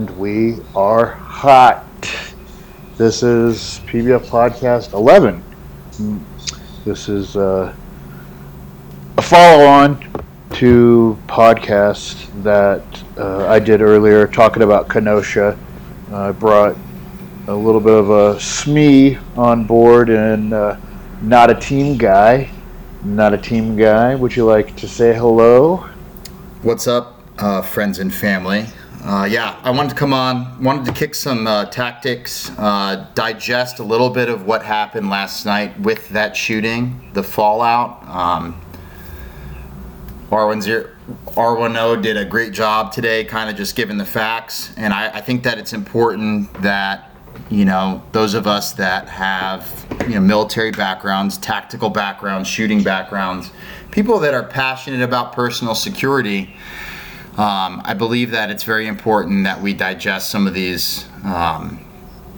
and we are hot. This is PBF Podcast 11. This is uh, a follow on to podcast that uh, I did earlier talking about Kenosha. I brought a little bit of a SME on board and uh, not a team guy. Not a team guy. Would you like to say hello? What's up, uh, friends and family? Uh, yeah, I wanted to come on, wanted to kick some uh, tactics, uh, digest a little bit of what happened last night with that shooting, the fallout. Um, R10, R10 did a great job today, kind of just giving the facts. And I, I think that it's important that, you know, those of us that have, you know, military backgrounds, tactical backgrounds, shooting backgrounds, people that are passionate about personal security, um, I believe that it's very important that we digest some of these um,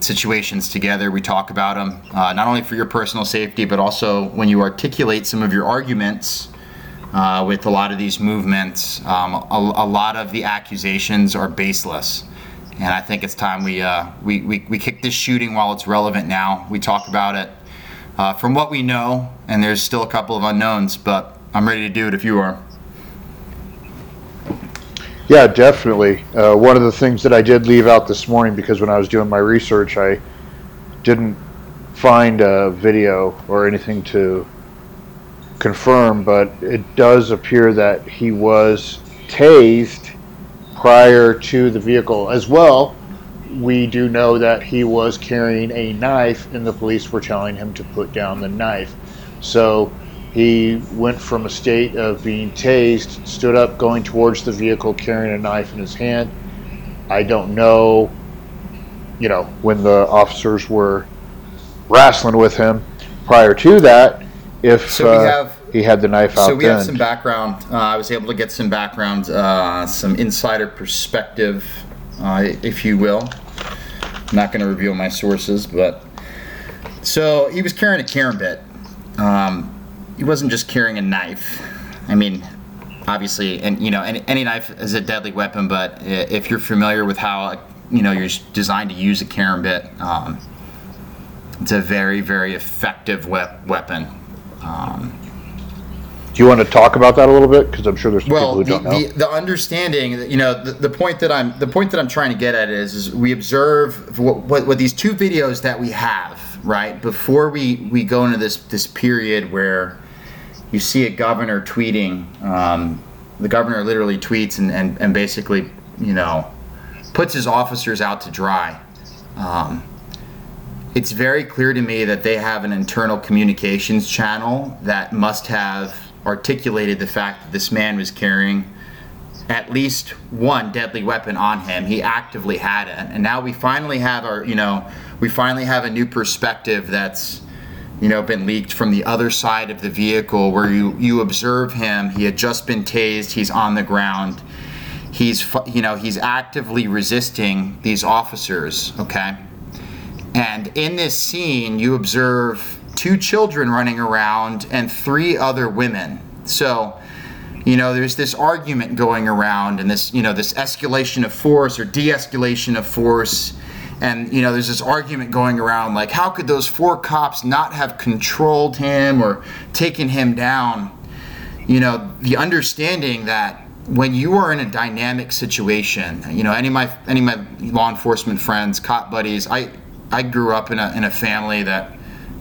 situations together. We talk about them, uh, not only for your personal safety, but also when you articulate some of your arguments uh, with a lot of these movements. Um, a, a, lot of the accusations are baseless. And I think it's time we, uh, we, we, we kick this shooting while it's relevant now. We talk about it uh, from what we know, and there's still a couple of unknowns, but I'm ready to do it if you are. Yeah, definitely. Uh, one of the things that I did leave out this morning because when I was doing my research, I didn't find a video or anything to confirm, but it does appear that he was tased prior to the vehicle as well. We do know that he was carrying a knife, and the police were telling him to put down the knife. So he went from a state of being tased, stood up, going towards the vehicle, carrying a knife in his hand. I don't know, you know, when the officers were wrestling with him. Prior to that, if so uh, have, he had the knife out. So we then. have some background. Uh, I was able to get some background, uh, some insider perspective, uh, if you will. I'm not going to reveal my sources, but so he was carrying a karambit. Um, he wasn't just carrying a knife. I mean, obviously, and you know, any, any knife is a deadly weapon. But if you're familiar with how you know you're designed to use a karambit, um, it's a very, very effective wep- weapon. Um, do you want to talk about that a little bit? Because I'm sure there's well, people who don't know. The, the understanding, you know, the, the, point that I'm the point that I'm trying to get at is, is we observe what, what, what these two videos that we have right before we we go into this this period where you see a governor tweeting. Um, the governor literally tweets and, and, and basically, you know, puts his officers out to dry. Um, it's very clear to me that they have an internal communications channel that must have articulated the fact that this man was carrying at least one deadly weapon on him. He actively had it. And now we finally have our, you know, we finally have a new perspective that's you know been leaked from the other side of the vehicle where you you observe him. He had just been tased. He's on the ground. He's you know he's actively resisting these officers okay? And in this scene you observe two children running around and three other women. So you know there's this argument going around and this you know this escalation of force or de-escalation of force and you know there's this argument going around like how could those four cops not have controlled him or taken him down? You know the understanding that when you are in a dynamic situation you know any of my any of my law enforcement friends cop buddies i i grew up in a, in a family that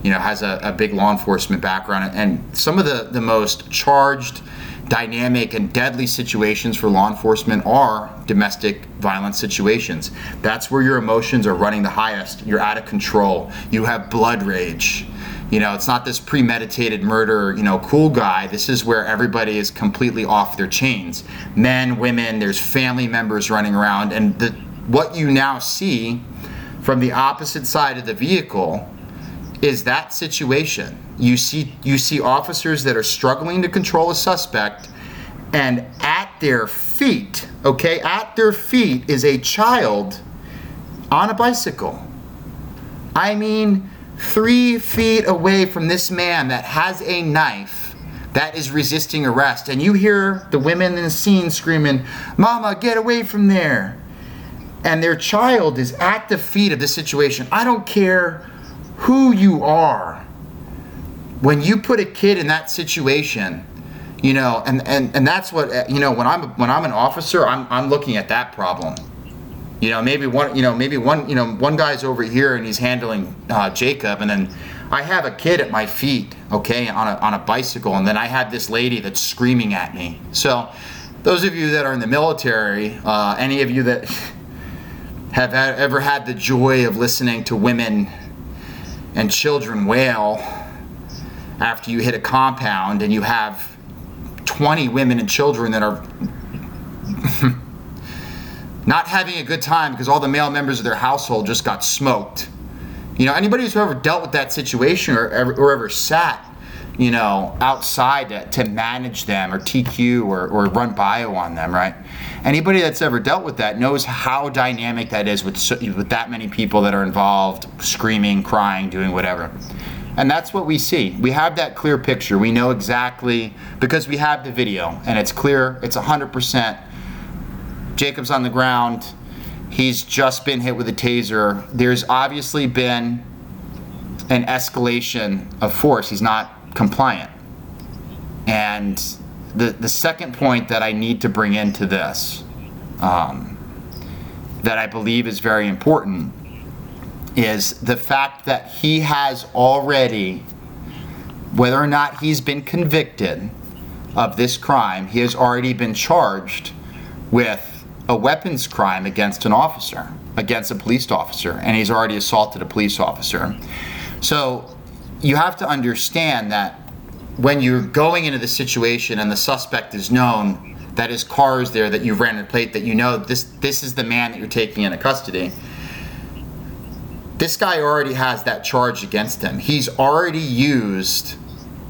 you know has a, a big law enforcement background. And some of the the most charged dynamic and deadly situations for law enforcement are domestic violence situations. That's where your emotions are running the highest. You're out of control. You have blood rage. You know, it's not this premeditated murder, you know, cool guy. This is where everybody is completely off their chains. Men, women, there's family members running around. And the, what you now see from the opposite side of the vehicle is that situation. You see you see officers that are struggling to control a suspect and at their feet, okay, at their feet is a child on a bicycle. I mean, three feet away from this man that has a knife that is resisting arrest. And you hear the women in the scene screaming, Mama, get away from there. and their child is at the feet of this situation. I don't care who you are. When you put a kid in that situation, you know, and, and, and that's what you know. When I'm when I'm an officer, I'm, I'm looking at that problem. You know, maybe one you know maybe one you know one guy's over here and he's handling uh, Jacob, and then I have a kid at my feet, okay, on a on a bicycle, and then I have this lady that's screaming at me. So, those of you that are in the military, uh, any of you that have ever had the joy of listening to women and children wail after you hit a compound and you have 20 women and children that are not having a good time because all the male members of their household just got smoked. You know, anybody who's ever dealt with that situation or ever, or ever sat, you know, outside to, to manage them or TQ or, or run bio on them, right? Anybody that's ever dealt with that knows how dynamic that is with, with that many people that are involved, screaming, crying, doing whatever. And that's what we see. We have that clear picture. We know exactly because we have the video and it's clear, it's 100%. Jacob's on the ground. He's just been hit with a taser. There's obviously been an escalation of force. He's not compliant. And the, the second point that I need to bring into this, um, that I believe is very important, is the fact that he has already, whether or not he's been convicted of this crime, he has already been charged with a weapons crime against an officer, against a police officer, and he's already assaulted a police officer. So you have to understand that when you're going into the situation and the suspect is known that his car is there, that you've ran a plate, that you know this this is the man that you're taking into custody. This guy already has that charge against him. He's already used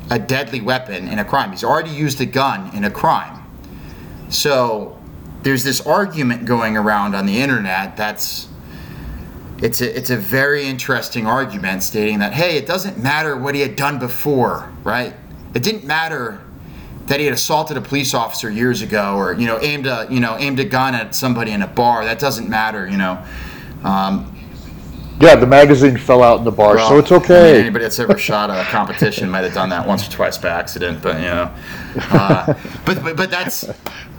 a deadly weapon in a crime. He's already used a gun in a crime. So there's this argument going around on the internet that's it's a, it's a very interesting argument stating that hey it doesn't matter what he had done before right? It didn't matter that he had assaulted a police officer years ago or you know aimed a you know aimed a gun at somebody in a bar. That doesn't matter you know. Um, yeah, the magazine fell out in the bar, well, so it's I mean, okay. anybody that's ever shot a competition might have done that once or twice by accident, but you know, uh, but, but but that's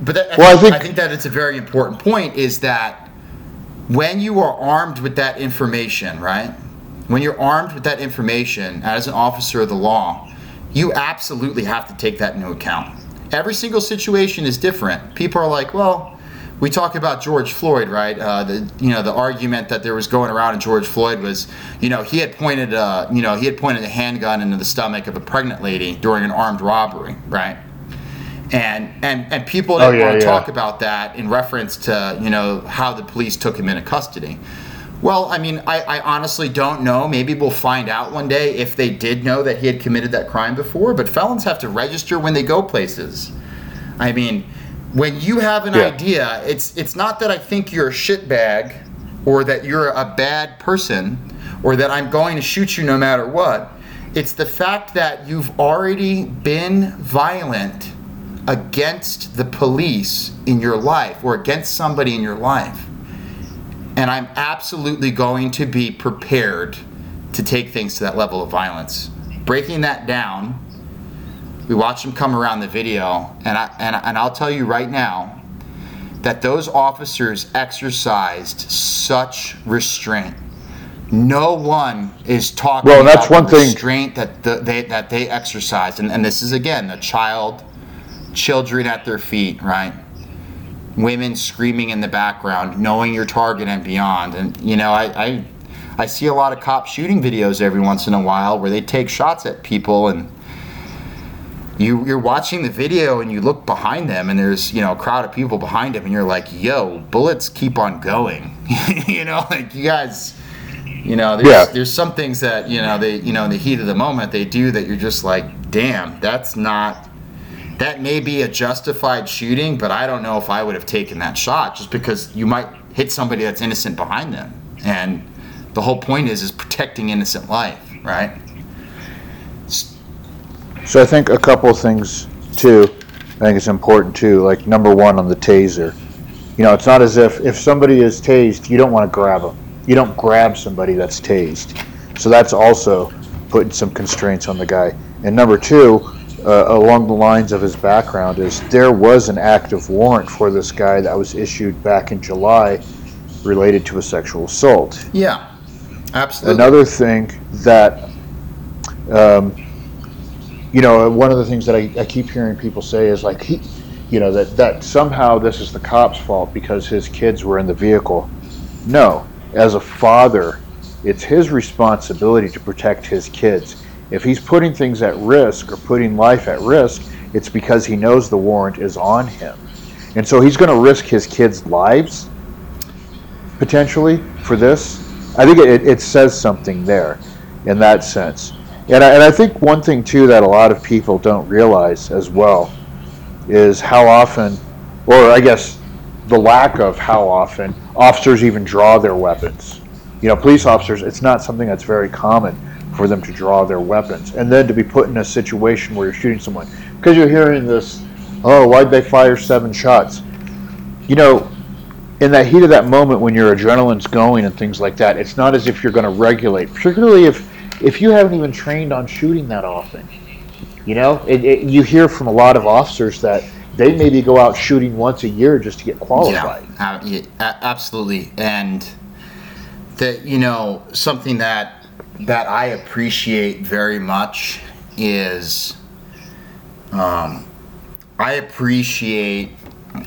but that, Well, I think- I think that it's a very important point is that when you are armed with that information, right? When you're armed with that information as an officer of the law, you absolutely have to take that into account. Every single situation is different. People are like, well, we talk about George Floyd, right? Uh, the you know the argument that there was going around in George Floyd was, you know, he had pointed, uh, you know, he had pointed a handgun into the stomach of a pregnant lady during an armed robbery, right? And and and people Oh, didn't yeah, want to yeah. talk about that in reference to you know how the police took him into custody. Well, I mean, I, I honestly don't know. Maybe we'll find out one day if they did know that he had committed that crime before. But felons have to register when they go places. I mean, when you have an Yeah. idea, it's it's not that I think you're a shitbag or that you're a bad person or that I'm going to shoot you no matter what. It's the fact that you've already been violent against the police in your life or against somebody in your life. And I'm absolutely going to be prepared to take things to that level of violence. Breaking that down, we watch them come around the video, and I and, and I'll tell you right now that those officers exercised such restraint. No one is talking Well, that's about one the thing- restraint that the, they that they exercised, and, and this is again a child, children at their feet, right? Women screaming in the background, knowing your target and beyond, and you know I. I I see a lot of cop shooting videos every once in a while where they take shots at people and you you're watching the video and you look behind them and there's you know a crowd of people behind them and you're like yo bullets keep on going you know like you guys you know there's, Yeah. there's some things that you know they you know in the heat of the moment they do that you're just like damn that's not that may be a justified shooting but i don't know if i would have taken that shot just because you might hit somebody that's innocent behind them and the whole point is is protecting innocent life right So I think a couple things too. I think it's important too. Like number one on the taser. You know, it's not as if if somebody is tased, you don't want to grab them. You don't grab somebody that's tased. So that's also putting some constraints on the guy. And number two, uh, along the lines of his background, is there was an active warrant for this guy that was issued back in July related to a sexual assault. Yeah, absolutely. Another thing that, um, you know, one of the things that I, I keep hearing people say is like, he, you know, that, that somehow this is the cop's fault because his kids were in the vehicle. No, as a father, it's his responsibility to protect his kids. If he's putting things at risk or putting life at risk, it's because he knows the warrant is on him. And so he's going to risk his kids' lives potentially for this. I think it, it says something there in that sense. And I, and I think one thing, too, that a lot of people don't realize as well is how often, or I guess the lack of how often, officers even draw their weapons. You know, police officers, it's not something that's very common for them to draw their weapons. And then to be put in a situation where you're shooting someone, because you're hearing this, oh, why'd they fire seven shots? You know, in that heat of that moment when your adrenaline's going and things like that, it's not as if you're going to regulate, particularly if if you haven't even trained on shooting that often. You know, it, it, you hear from a lot of officers that they maybe go out shooting once a year just to get qualified. Yeah, uh, absolutely, and that you know something that that I appreciate very much is um, I appreciate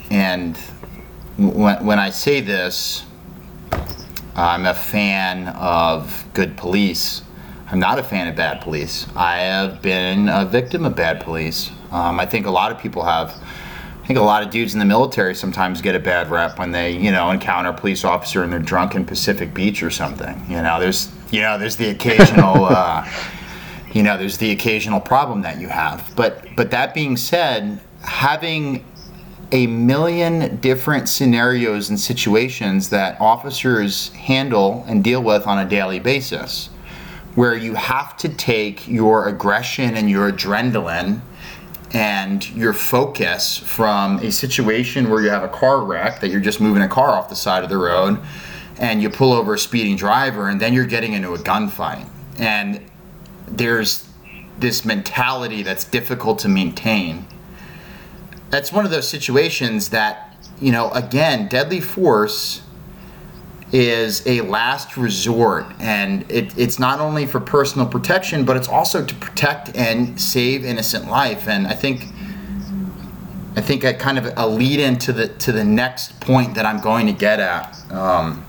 and when, when I say this, I'm a fan of good police. I'm not a fan of bad police. I have been a victim of bad police. Um, I think a lot of people have. I think a lot of dudes in the military sometimes get a bad rep when they, you know, encounter a police officer and they're drunk in Pacific Beach or something. You know, there's, you know, there's the occasional, uh, you know, there's the occasional problem that you have. But, but that being said, having a million different scenarios and situations that officers handle and deal with on a daily basis where you have to take your aggression and your adrenaline and your focus from a situation where you have a car wreck that you're just moving a car off the side of the road and you pull over a speeding driver and then you're getting into a gunfight. And there's this mentality that's difficult to maintain. That's one of those situations that you know again deadly force is a last resort. And it, it's not only for personal protection but it's also to protect and save innocent life. And i think i think a kind of a lead into the to the next point that i'm going to get at um,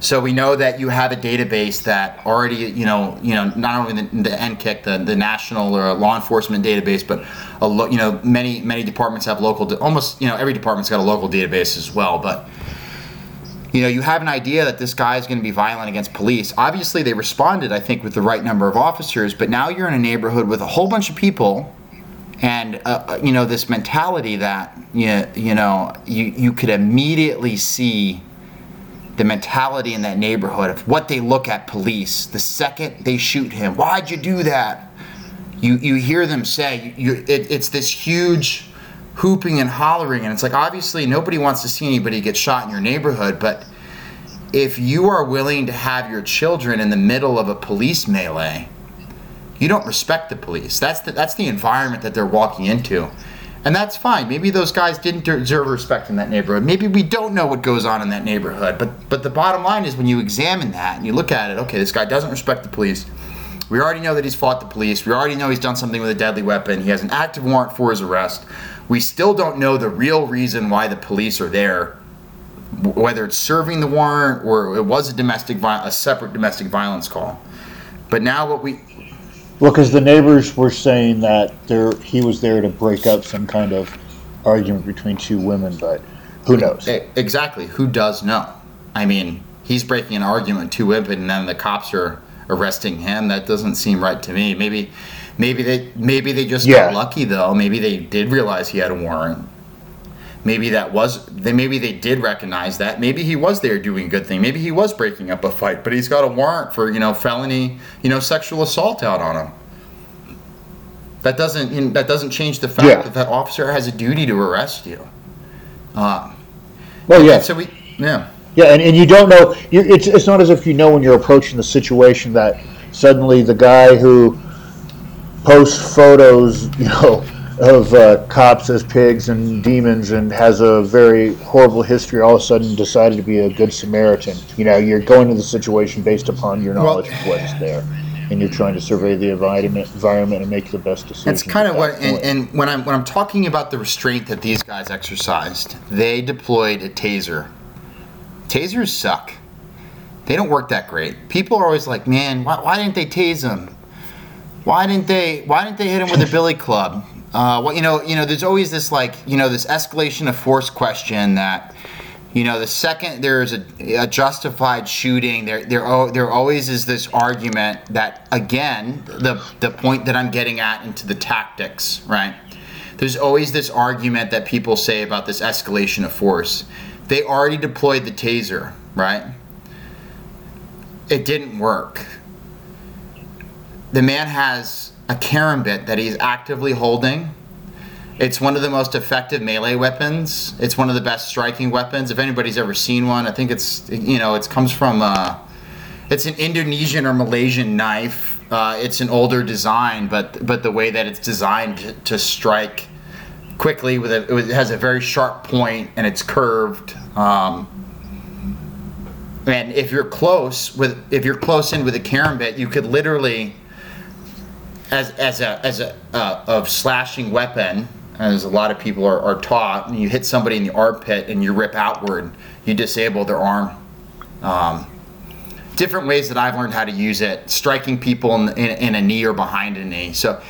so we know that you have a database that already, you know, you know, not only the, the NCIC, the, the national or law enforcement database, but a lo- you know, many many departments have local. Almost, you know, every department's got a local database as well. But you know, you have an idea that this guy is going to be violent against police. Obviously, they responded, I think, with the right number of officers. But now you're in a neighborhood with a whole bunch of people, and uh, uh you know, this mentality that you you know, you you could immediately see the mentality in that neighborhood of what they look at police the second they shoot him. Why'd you do that? You you hear them say you, it, it's this huge hooping and hollering, and it's like obviously nobody wants to see anybody get shot in your neighborhood, but if you are willing to have your children in the middle of a police melee, you don't respect the police. That's the, that's the environment that they're walking into. And that's fine. Maybe those guys didn't deserve respect in that neighborhood. Maybe we don't know what goes on in that neighborhood. But but the bottom line is when you examine that and you look at it, okay, this guy doesn't respect the police. We already know that he's fought the police. We already know he's done something with a deadly weapon. He has an active warrant for his arrest. We still don't know the real reason why the police are there, whether it's serving the warrant or it was a domestic a separate domestic violence call. But now what we well, because the neighbors were saying that there he was there to break up some kind of argument between two women, but who knows? Exactly. Who does know? I mean, he's breaking an argument two women, and then the cops are arresting him. That doesn't seem right to me. Maybe, maybe they maybe they just yeah. got lucky though. Maybe they did realize he had a warrant. Maybe that was they. Maybe they did recognize that. Maybe he was there doing a good thing. Maybe he was breaking up a fight, but he's got a warrant for you know felony, you know sexual assault out on him. That doesn't that doesn't change the fact yeah. that that officer has a duty to arrest you. Uh, Well, yeah. So we, yeah. Yeah, and, and you don't know. You, it's it's not as if you know when you're approaching the situation that suddenly the guy who posts photos, you know, of uh, cops as pigs and demons and has a very horrible history, all of a sudden decided to be a good Samaritan. You know, you're going to the situation based upon your knowledge of what's there, and you're trying to survey the environment, environment and make the best decision. That's kind of what, and, and when I'm when I'm talking about the restraint that these guys exercised, they deployed a taser. Tasers suck. They don't work that great. People are always like, "Man, why, why didn't they tase him? Why didn't they? Why didn't they hit him with a billy club?" Uh, well, you know, you know, there's always this like, you know, this escalation of force question that, you know, the second there's a, a justified shooting, there, there, al- there always is this argument that, again, the the point that I'm getting at into the tactics, right? There's always this argument that people say about this escalation of force. They already deployed the taser, right? It didn't work. The man has a karambit that he's actively holding. It's one of the most effective melee weapons. It's one of the best striking weapons. If anybody's ever seen one, I think it's you know it comes from uh, it's an Indonesian or Malaysian knife. Uh, it's an older design, but but the way that it's designed to, to strike quickly with a, it has a very sharp point and it's curved. Um, and if you're close with if you're close in with a karambit, you could literally as as a as a uh, of slashing weapon, as a lot of people are, are taught, and you hit somebody in the armpit and you rip outward, you disable their arm. Um, different ways that I've learned how to use it, striking people in, in, in a knee or behind a knee. So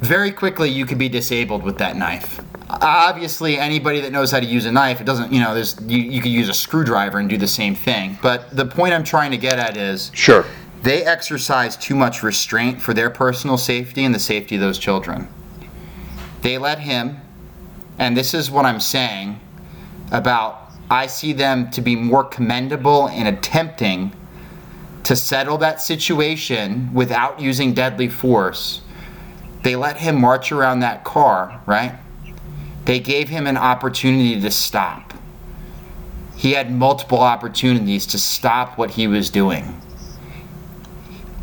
very quickly you could be disabled with that knife. Obviously, anybody that knows how to use a knife, it doesn't, you know, there's you, you could use a screwdriver and do the same thing. But the point I'm trying to get at is sure. They exercise too much restraint for their personal safety and the safety of those children. They let him, and this is what I'm saying about I see them to be more commendable in attempting to settle that situation without using deadly force. They let him march around that car, right? They gave him an opportunity to stop. He had multiple opportunities to stop what he was doing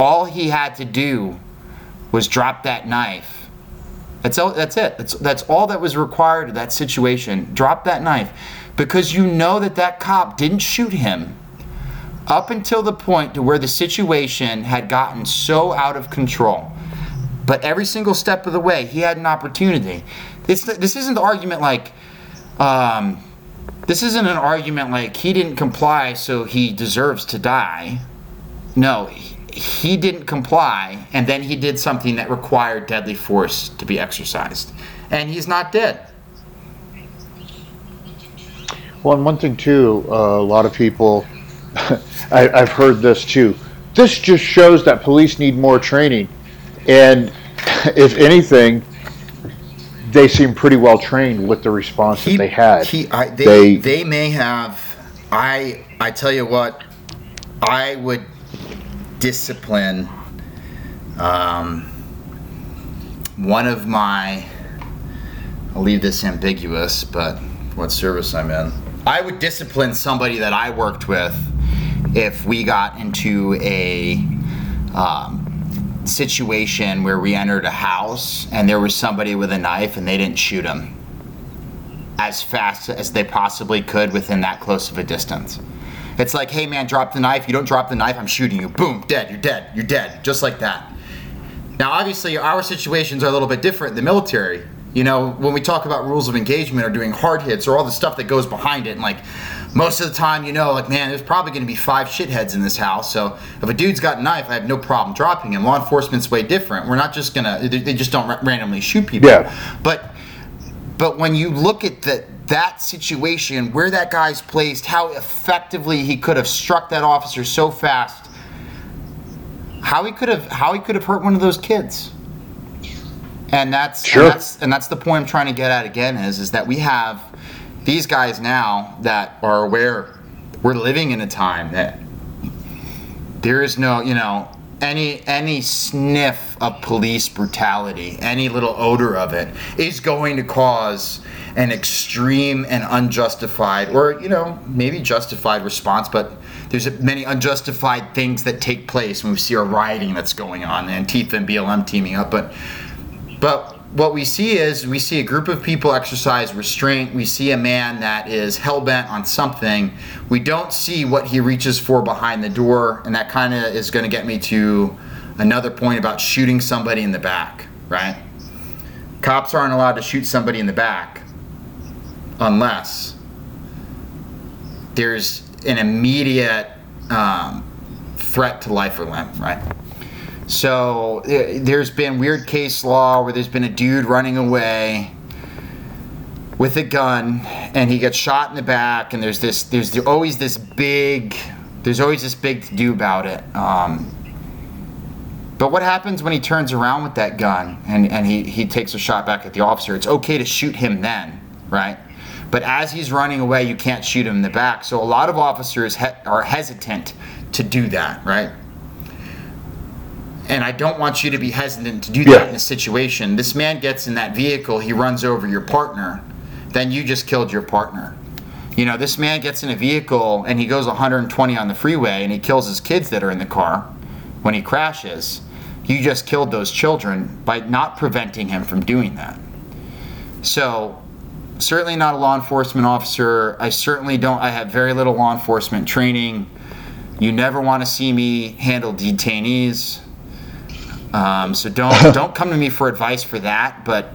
all he had to do was drop that knife. That's all, that's it. That's that's all that was required of that situation. Drop that knife because you know that that cop didn't shoot him up until the point to where the situation had gotten so out of control. But every single step of the way, he had an opportunity. This this isn't the argument like um, this isn't an argument like he didn't comply so he deserves to die. No, he- he didn't comply, and then he did something that required deadly force to be exercised. And he's not dead. Well, and one thing too, uh, a lot of people, I, I've heard this too. This just shows that police need more training, and if anything, they seem pretty well trained with the response that they had. He, I, they, They- they, may have. I, I tell you what, I would discipline um, one of my. I'll leave this ambiguous, but what service I'm in. I would discipline somebody that I worked with if we got into a um, situation where we entered a house and there was somebody with a knife and they didn't shoot him as fast as they possibly could within that close of a distance. It's like, hey man, drop the knife. You don't drop the knife, I'm shooting you. Boom, dead. You're dead. You're dead. Just like that. Now, obviously, our situations are a little bit different in the military. You know, when we talk about rules of engagement or doing hard hits or all the stuff that goes behind it, and like most of the time, you know, like, man, there's probably going to be five shitheads in this house. So if a dude's got a knife, I have no problem dropping him. Law enforcement's way different. We're not just going to, they they just don't randomly shoot people. Yeah. But but when you look at the, that situation, where that guy's placed, how effectively he could have struck that officer so fast, how he could have how he could have hurt one of those kids. And that's Sure. and that's and that's the point I'm trying to get at again is is that we have these guys now that are aware we're living in a time that there is no, you know, any any sniff of police brutality, any little odor of it, is going to cause an extreme and unjustified, or you know, maybe justified response, but there's many unjustified things that take place when we see a rioting that's going on, and Antifa and BLM teaming up, but but what we see is we see a group of people exercise restraint. We see a man that is hell bent on something. We don't see what he reaches for behind the door, and that kind of is going to get me to another point about shooting somebody in the back, right? Cops aren't allowed to shoot somebody in the back unless there's an immediate um, threat to life or limb, right? So uh, there's been weird case law where there's been a dude running away with a gun and he gets shot in the back and there's this there's always this big there's always this big to do about it. Um, but what happens when he turns around with that gun and, and he, he takes a shot back at the officer? It's okay to shoot him then, right? But as he's running away, you can't shoot him in the back. So a lot of officers he- are hesitant to do that, right? and I don't want you to be hesitant to do that Yeah. in a situation. This man gets in that vehicle, he runs over your partner, then you just killed your partner. You know, this man gets in a vehicle and he goes 120 on the freeway and he kills his kids that are in the car when he crashes. You just killed those children by not preventing him from doing that. So, certainly not a law enforcement officer. I certainly don't, I have very little law enforcement training. You never want to see me handle detainees. Um, so don't don't come to me for advice for that. But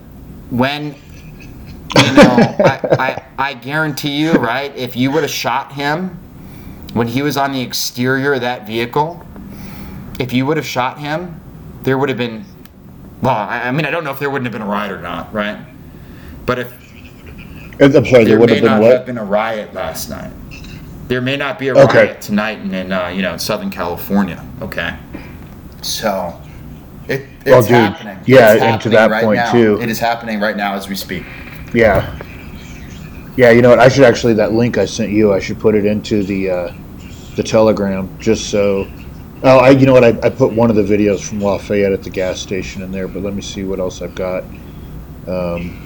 when you know, I, I I guarantee you, right? If you would have shot him when he was on the exterior of that vehicle, if you would have shot him, there would have been. Well, I, I mean, I don't know if there wouldn't have been a riot or not, right? But if I'm sorry, there there would may have been not what? have been a riot last night. There may not be a Okay. riot tonight in, in uh, you know Southern California. Okay, so it, it's Oh, dude. happening. Yeah, It's and to that right point, now. too. It is happening right now as we speak. Yeah. Yeah, you know what? I should actually that link I sent you. I should put it into the uh, the Telegram just so. Oh, I you know what? I, I put one of the videos from Lafayette at the gas station in there, but let me see what else I've got. Um,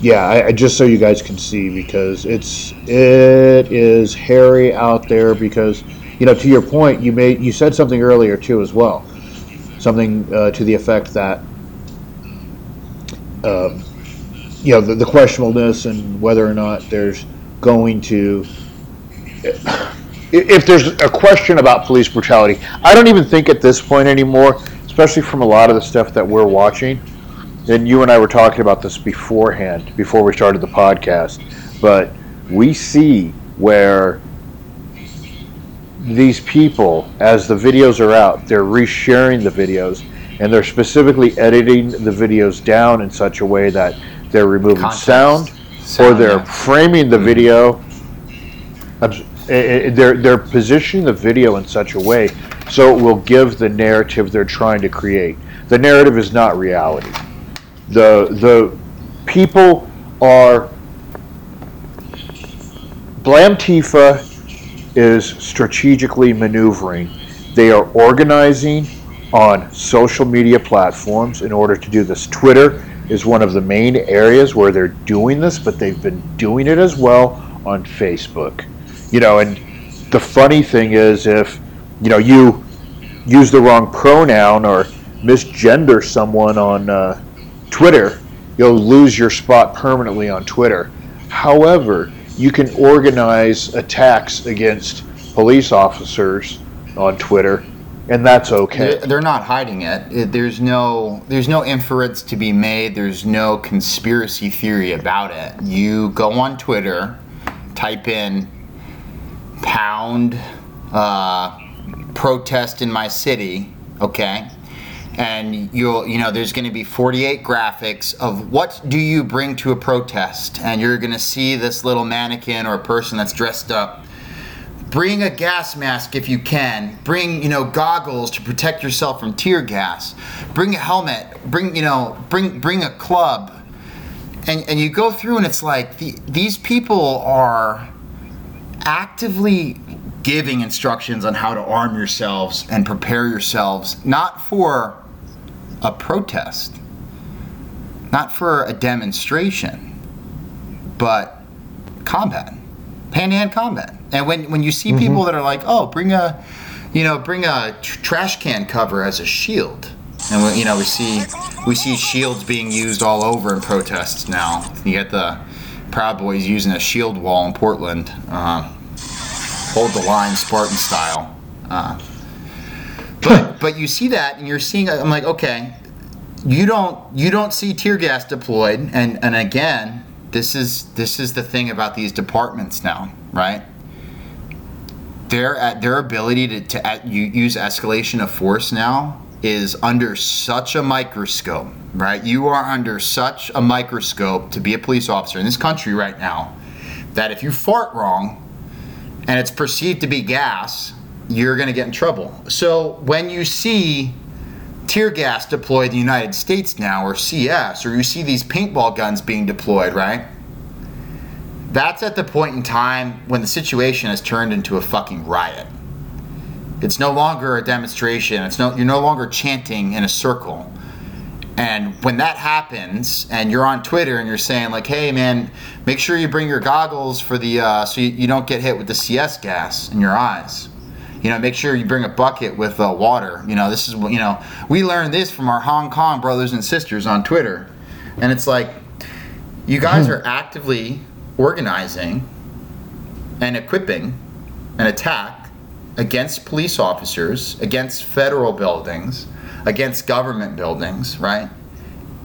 yeah, I, I just so you guys can see because it's it is hairy out there because you know to your point you made you said something earlier too as well. Something uh, to the effect that um, you know the, the questionableness and whether or not there's going to if there's a question about police brutality i don't even think at this point anymore especially from a lot of the stuff that we're watching and you and i were talking about this beforehand before we started the podcast but we see where these people as the videos are out they're resharing the videos and they're specifically editing the videos down in such a way that they're removing Context. sound or they're yeah. framing the video. abs- eh, eh, They're they're positioning the video in such a way so it will give the narrative they're trying to create. The narrative is not reality. The the people are Blamtifa is strategically maneuvering. They are organizing on social media platforms in order to do this. Twitter is one of the main areas where they're doing this, but they've been doing it as well on Facebook. You know, and the funny thing is if, you know, you use the wrong pronoun or misgender someone on uh, Twitter, you'll lose your spot permanently on Twitter. However, you can organize attacks against police officers on Twitter, and that's okay. They're, not hiding. It- There's no there's no inference to be made. There's no conspiracy theory about it. You go on Twitter, type in pound uh, protest in my city, okay? And you'll you know there's going to be 48 graphics of what do you bring to a protest, and you're going to see this little mannequin or a person that's dressed up. Bring a gas mask if you can. Bring you know goggles to protect yourself from tear gas. Bring a helmet. Bring you know bring bring a club. And and you go through and it's like the, these people are actively giving instructions on how to arm yourselves and prepare yourselves, not for a protest, not for a demonstration, but combat, hand-to-hand combat. And when when you see people that are like, "Oh, bring a, you know, bring a tr- trash can cover as a shield," and we, you know, we see we see shields being used all over in protests now. You get the Proud Boys using a shield wall in Portland, uh, hold the line Spartan style. Uh, but but you see that, and you're seeing. I'm like, okay, you don't you don't see tear gas deployed, and and again, this is this is the thing about these departments now, right? Their at their ability to, to at, you, use escalation of force now is under such a microscope, right? You are under such a microscope to be a police officer in this country right now that if you fart wrong and it's perceived to be gas, you're going to get in trouble. So when you see tear gas deployed in the United States now, or CS, or you see these paintball guns being deployed, right? That's at the point in time when the situation has turned into a fucking riot. It's no longer a demonstration. It's no you're no longer chanting in a circle. And when that happens, and you're on Twitter and you're saying like, "Hey, man, make sure you bring your goggles for the uh, so you, you don't get hit with the CS gas in your eyes." You know, make sure you bring a bucket with uh, water. You know, this is what you know. We learned this from our Hong Kong brothers and sisters on Twitter, and it's like, you guys are actively organizing and equipping an attack against police officers, against federal buildings, against government buildings, right?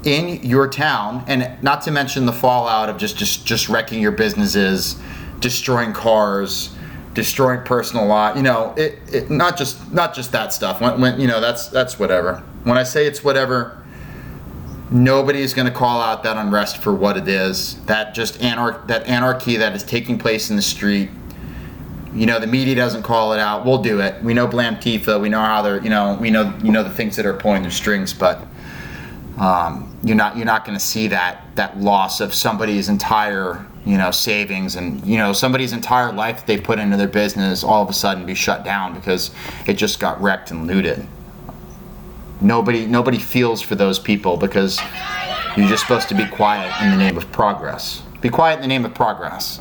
In your town, and not to mention the fallout of just just just wrecking your businesses, destroying cars, destroying personal lot. You know, it, it not just not just that stuff. When, when you know that's that's whatever. When I say it's whatever, nobody is going to call out that unrest for what it is. That just anarch that anarchy that is taking place in the street. You know, the media doesn't call it out. We'll do it. We know Blamtifa. We know how they're. You know, we know you know the things that are pulling their strings, but. Um, you're not you're not going to see that that loss of somebody's entire you know savings and you know somebody's entire life that they put into their business all of a sudden be shut down because it just got wrecked and looted. Nobody nobody feels for those people because you're just supposed to be quiet in the name of progress. Be quiet in the name of progress.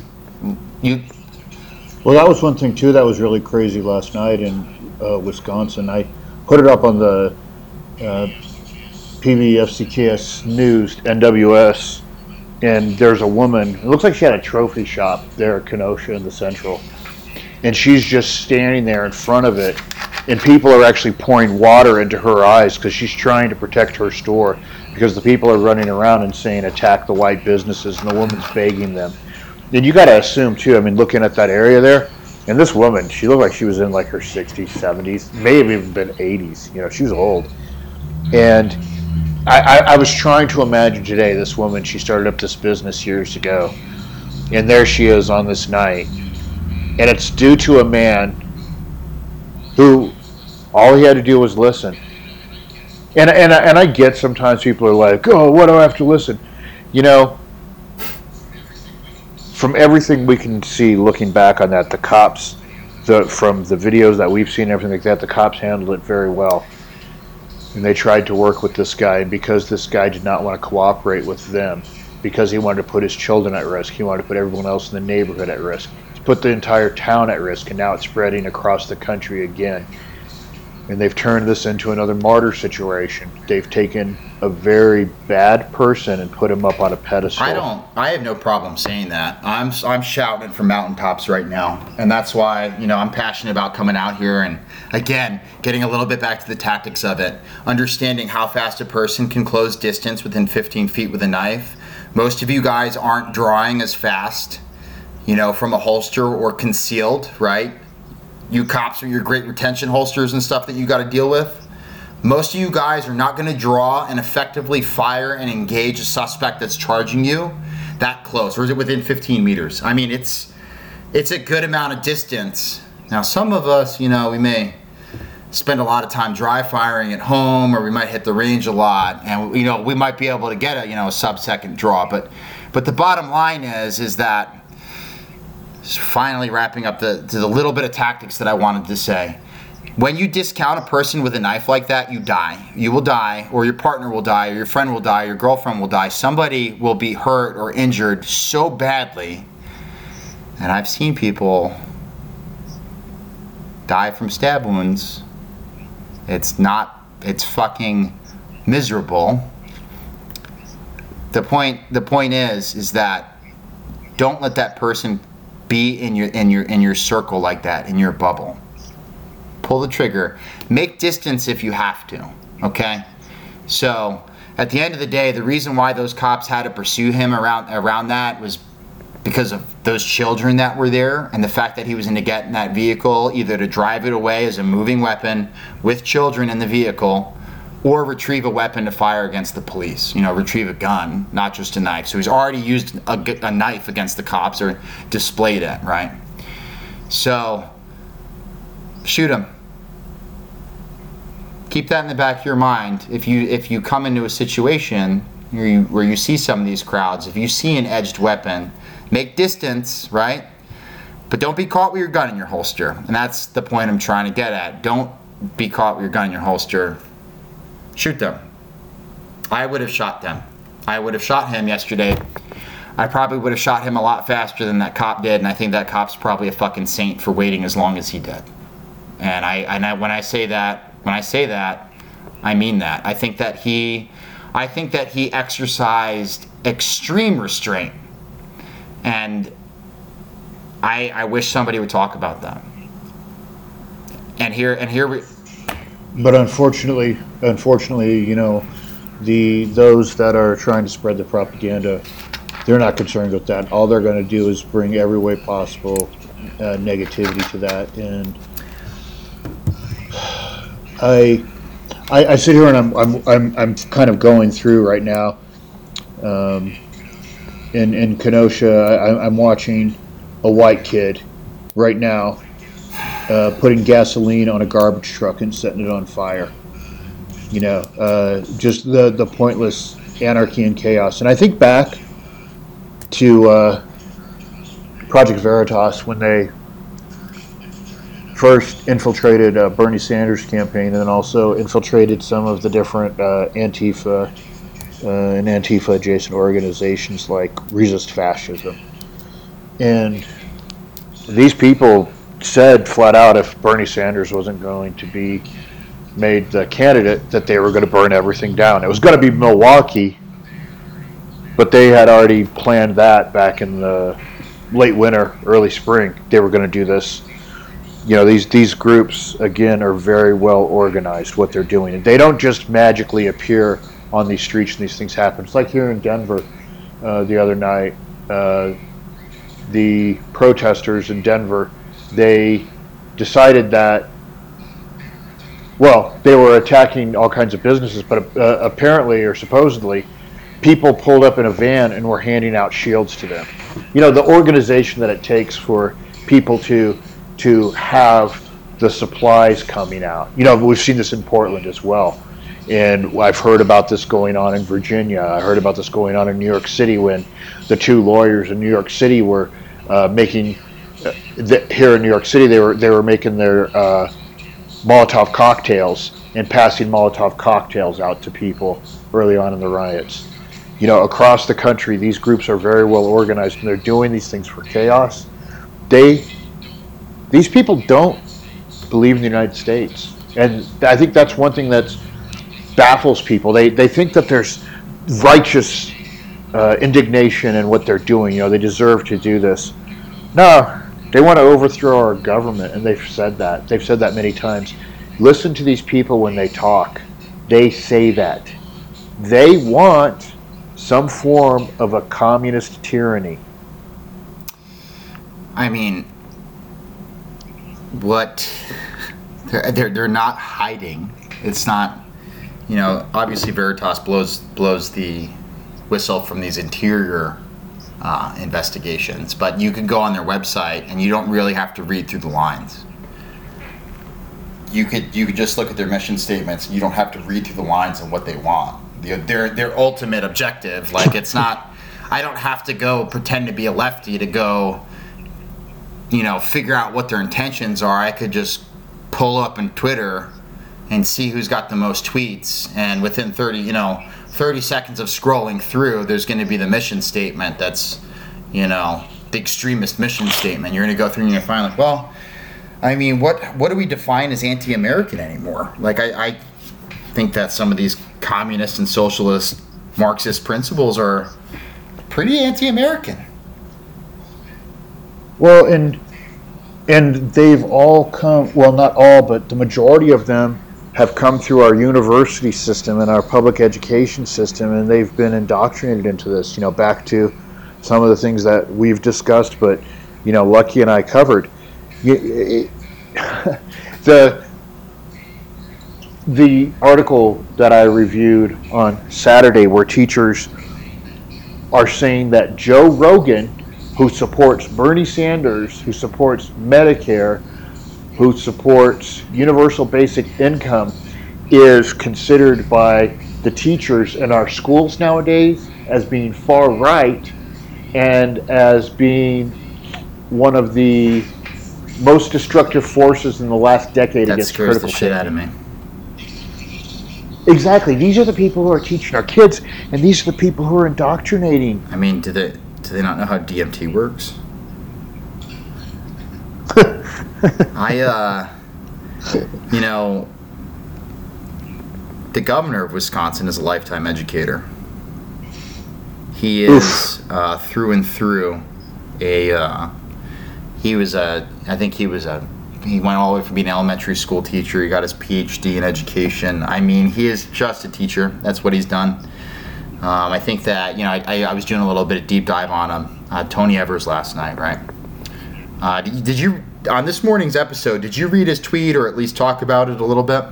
You Well, that was one thing too that was really crazy last night in uh, Wisconsin. I put it up on the uh, PBFCKS News, NWS, and there's a woman. It looks like she had a trophy shop there at Kenosha in the Central, and she's just standing there in front of it, and people are actually pouring water into her eyes because she's trying to protect her store because the people are running around and saying attack the white businesses, and the woman's begging them. And you got to assume too. I mean, looking at that area there, and this woman, she looked like she was in like her 60s, 70s, may have even been 80s. You know, she was old. And I, I, I was trying to imagine today this woman. She started up this business years ago, and there she is on this night, and it's due to a man who all he had to do was listen. And and and I get sometimes people are like, oh, what do I have to listen? You know, from everything we can see looking back on that, the cops, the from the videos that we've seen, everything like that, the cops handled it very well. And they tried to work with this guy and because this guy did not want to cooperate with them because he wanted to put his children at risk. He wanted to put everyone else in the neighborhood at risk. He put the entire town at risk and now it's spreading across the country again. And they've turned this into another martyr situation. They've taken a very bad person and put him up on a pedestal. I don't. I have no problem saying that. I'm I'm shouting from mountaintops right now, and that's why you know I'm passionate about coming out here and again getting a little bit back to the tactics of it, understanding how fast a person can close distance within 15 feet with a knife. Most of you guys aren't drawing as fast, you know, from a holster or concealed, right? You cops with your great retention holsters and stuff that you got to deal with. Most of you guys are not going to draw and effectively fire and engage a suspect that's charging you that close, or is it within 15 meters? I mean, it's it's a good amount of distance. Now, some of us, you know, we may spend a lot of time dry firing at home, or we might hit the range a lot, and you know, we might be able to get a you know a sub-second draw. But but the bottom line is is that finally wrapping up the the little bit of tactics that I wanted to say. When you discount a person with a knife like that, you die. You will die, or your partner will die, or your friend will die, your girlfriend will die. Somebody will be hurt or injured so badly. And I've seen people die from stab wounds. It's not, it's fucking miserable. The point, the point is, is that don't let that person be in your in your in your circle like that in your bubble. Pull the trigger. Make distance if you have to okay? So at the end of the day the reason why those cops had to pursue him around around that was because of those children that were there and the fact that he was in to get in that vehicle either to drive it away as a moving weapon with children in the vehicle or retrieve a weapon to fire against the police. You know, retrieve a gun, not just a knife. So he's already used a, a knife against the cops or displayed it, right? So shoot him. Keep that in the back of your mind. If you if you come into a situation where you, where you see some of these crowds, if you see an edged weapon, make distance, right? But don't be caught with your gun in your holster. And that's the point I'm trying to get at. Don't be caught with your gun in your holster shoot them. I would have shot them. I would have shot him yesterday. I probably would have shot him a lot faster than that cop did, and I think that cop's probably a fucking saint for waiting as long as he did. And I and I, when I say that, when I say that, I mean that. I think that he, I think that he exercised extreme restraint, and I I wish somebody would talk about that. And here and here we but unfortunately, unfortunately, you know, the those that are trying to spread the propaganda, they're not concerned with that. All they're going to do is bring every way possible uh, negativity to that, and I, I, I sit here and I'm, I'm I'm I'm kind of going through right now. Um, in in Kenosha, I, I'm watching a white kid right now uh, putting gasoline on a garbage truck and setting it on fire. You know, uh, just the the pointless anarchy and chaos. And I think back to uh, Project Veritas when they first infiltrated uh, Bernie Sanders' campaign, and then also infiltrated some of the different uh, Antifa uh, and Antifa adjacent organizations like Resist Fascism. And these people said flat out if Bernie Sanders wasn't going to be made the candidate, that they were going to burn everything down. It was going to be Milwaukee, but they had already planned that back in the late winter, early spring. They were going to do this. You know, these these groups again are very well organized. What they're doing, and they don't just magically appear on these streets and these things happen. It's like here in Denver uh, the other night. Uh, the protesters in Denver they decided that well, they were attacking all kinds of businesses, but uh, apparently or supposedly, people pulled up in a van and were handing out shields to them. You know, the organization that it takes for people to to have the supplies coming out. You know, we've seen this in Portland as well. And I've heard about this going on in Virginia. I heard about this going on in New York City when the two lawyers in New York City were uh, making the, here in New York City, they were they were making their uh, Molotov cocktails and passing Molotov cocktails out to people early on in the riots. You know, across the country, these groups are very well organized, and they're doing these things for chaos. They, these people don't believe in the United States, and I think that's one thing that baffles people. They they think that there's righteous uh, indignation in what they're doing. You know, they deserve to do this. No, they want to overthrow our government, and they've said that. They've said that many times. Listen to these people when they talk. They say that. They want some form of a communist tyranny. I mean, what? They're, they're, they're not hiding. It's not, you know, obviously Veritas blows blows the whistle from these interior uh, investigations. But you can go on their website and you don't really have to read through the lines. You could you could just look at their mission statements. You don't have to read through the lines of what they want. Their their, their ultimate objective. Like it's not. I don't have to go pretend to be a lefty to go you know, figure out what their intentions are, I could just pull up in Twitter and see who's got the most tweets. And within 30, you know, 30 seconds of scrolling through, there's going to be the mission statement that's, you know, the extremist mission statement. You're going to go through and you're going to find, like, well, I mean, what what do we define as anti-American anymore? Like, I, I think that some of these communist and socialist Marxist principles are pretty anti-American. Well, and and they've all come. Well, not all, but the majority of them have come through our university system and our public education system, and they've been indoctrinated into this. You know, back to some of the things that we've discussed, but you know, Lucky and I covered. The the article that I reviewed on Saturday, where teachers are saying that Joe Rogan, who supports Bernie Sanders, who supports Medicare, who supports universal basic income, is considered by the teachers in our schools nowadays as being far right and as being one of the most destructive forces in the last decade That against scares critical the shit thinking. out of me. Exactly. These are the people who are teaching our kids, and these are the people who are indoctrinating. I mean, do they do they not know how DMT works? I uh, you know, the governor of Wisconsin is a lifetime educator. He is uh, through and through a. Uh, he was a. I think he was a. He went all the way from being an elementary school teacher. He got his PhD in education. I mean, he is just a teacher. That's what he's done. Um, I think that you know I, I, I was doing a little bit of deep dive on him, uh, Tony Evers last night, right? Uh, did, did you on this morning's episode? Did you read his tweet or at least talk about it a little bit?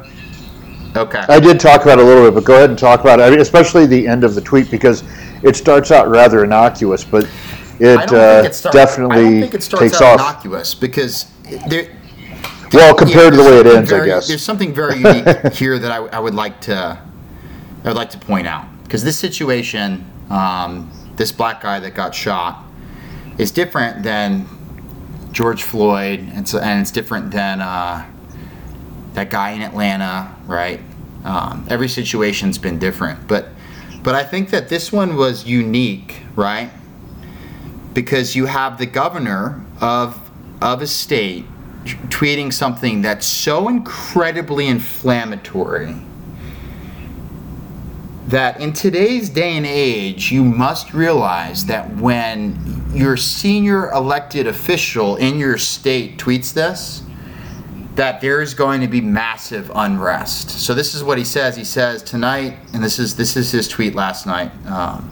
Okay. I did talk about it a little bit, but go ahead and talk about it. I mean, especially the end of the tweet because it starts out rather innocuous, but it, uh, it starts. I definitely think it starts takes off. innocuous because there. well, compared to the way it ends, I guess. There's something very unique here that I, I would like to, I would like to point out because this situation, um, this black guy that got shot, is different than George Floyd, and so and it's different than uh, that guy in Atlanta, right? Um, every situation's been different, but but I think that this one was unique, right? Because you have the governor of of a state t- tweeting something that's so incredibly inflammatory that in today's day and age, you must realize that when your senior elected official in your state tweets this, that there's going to be massive unrest. So this is what he says. He says tonight, and this is this is his tweet last night. Um,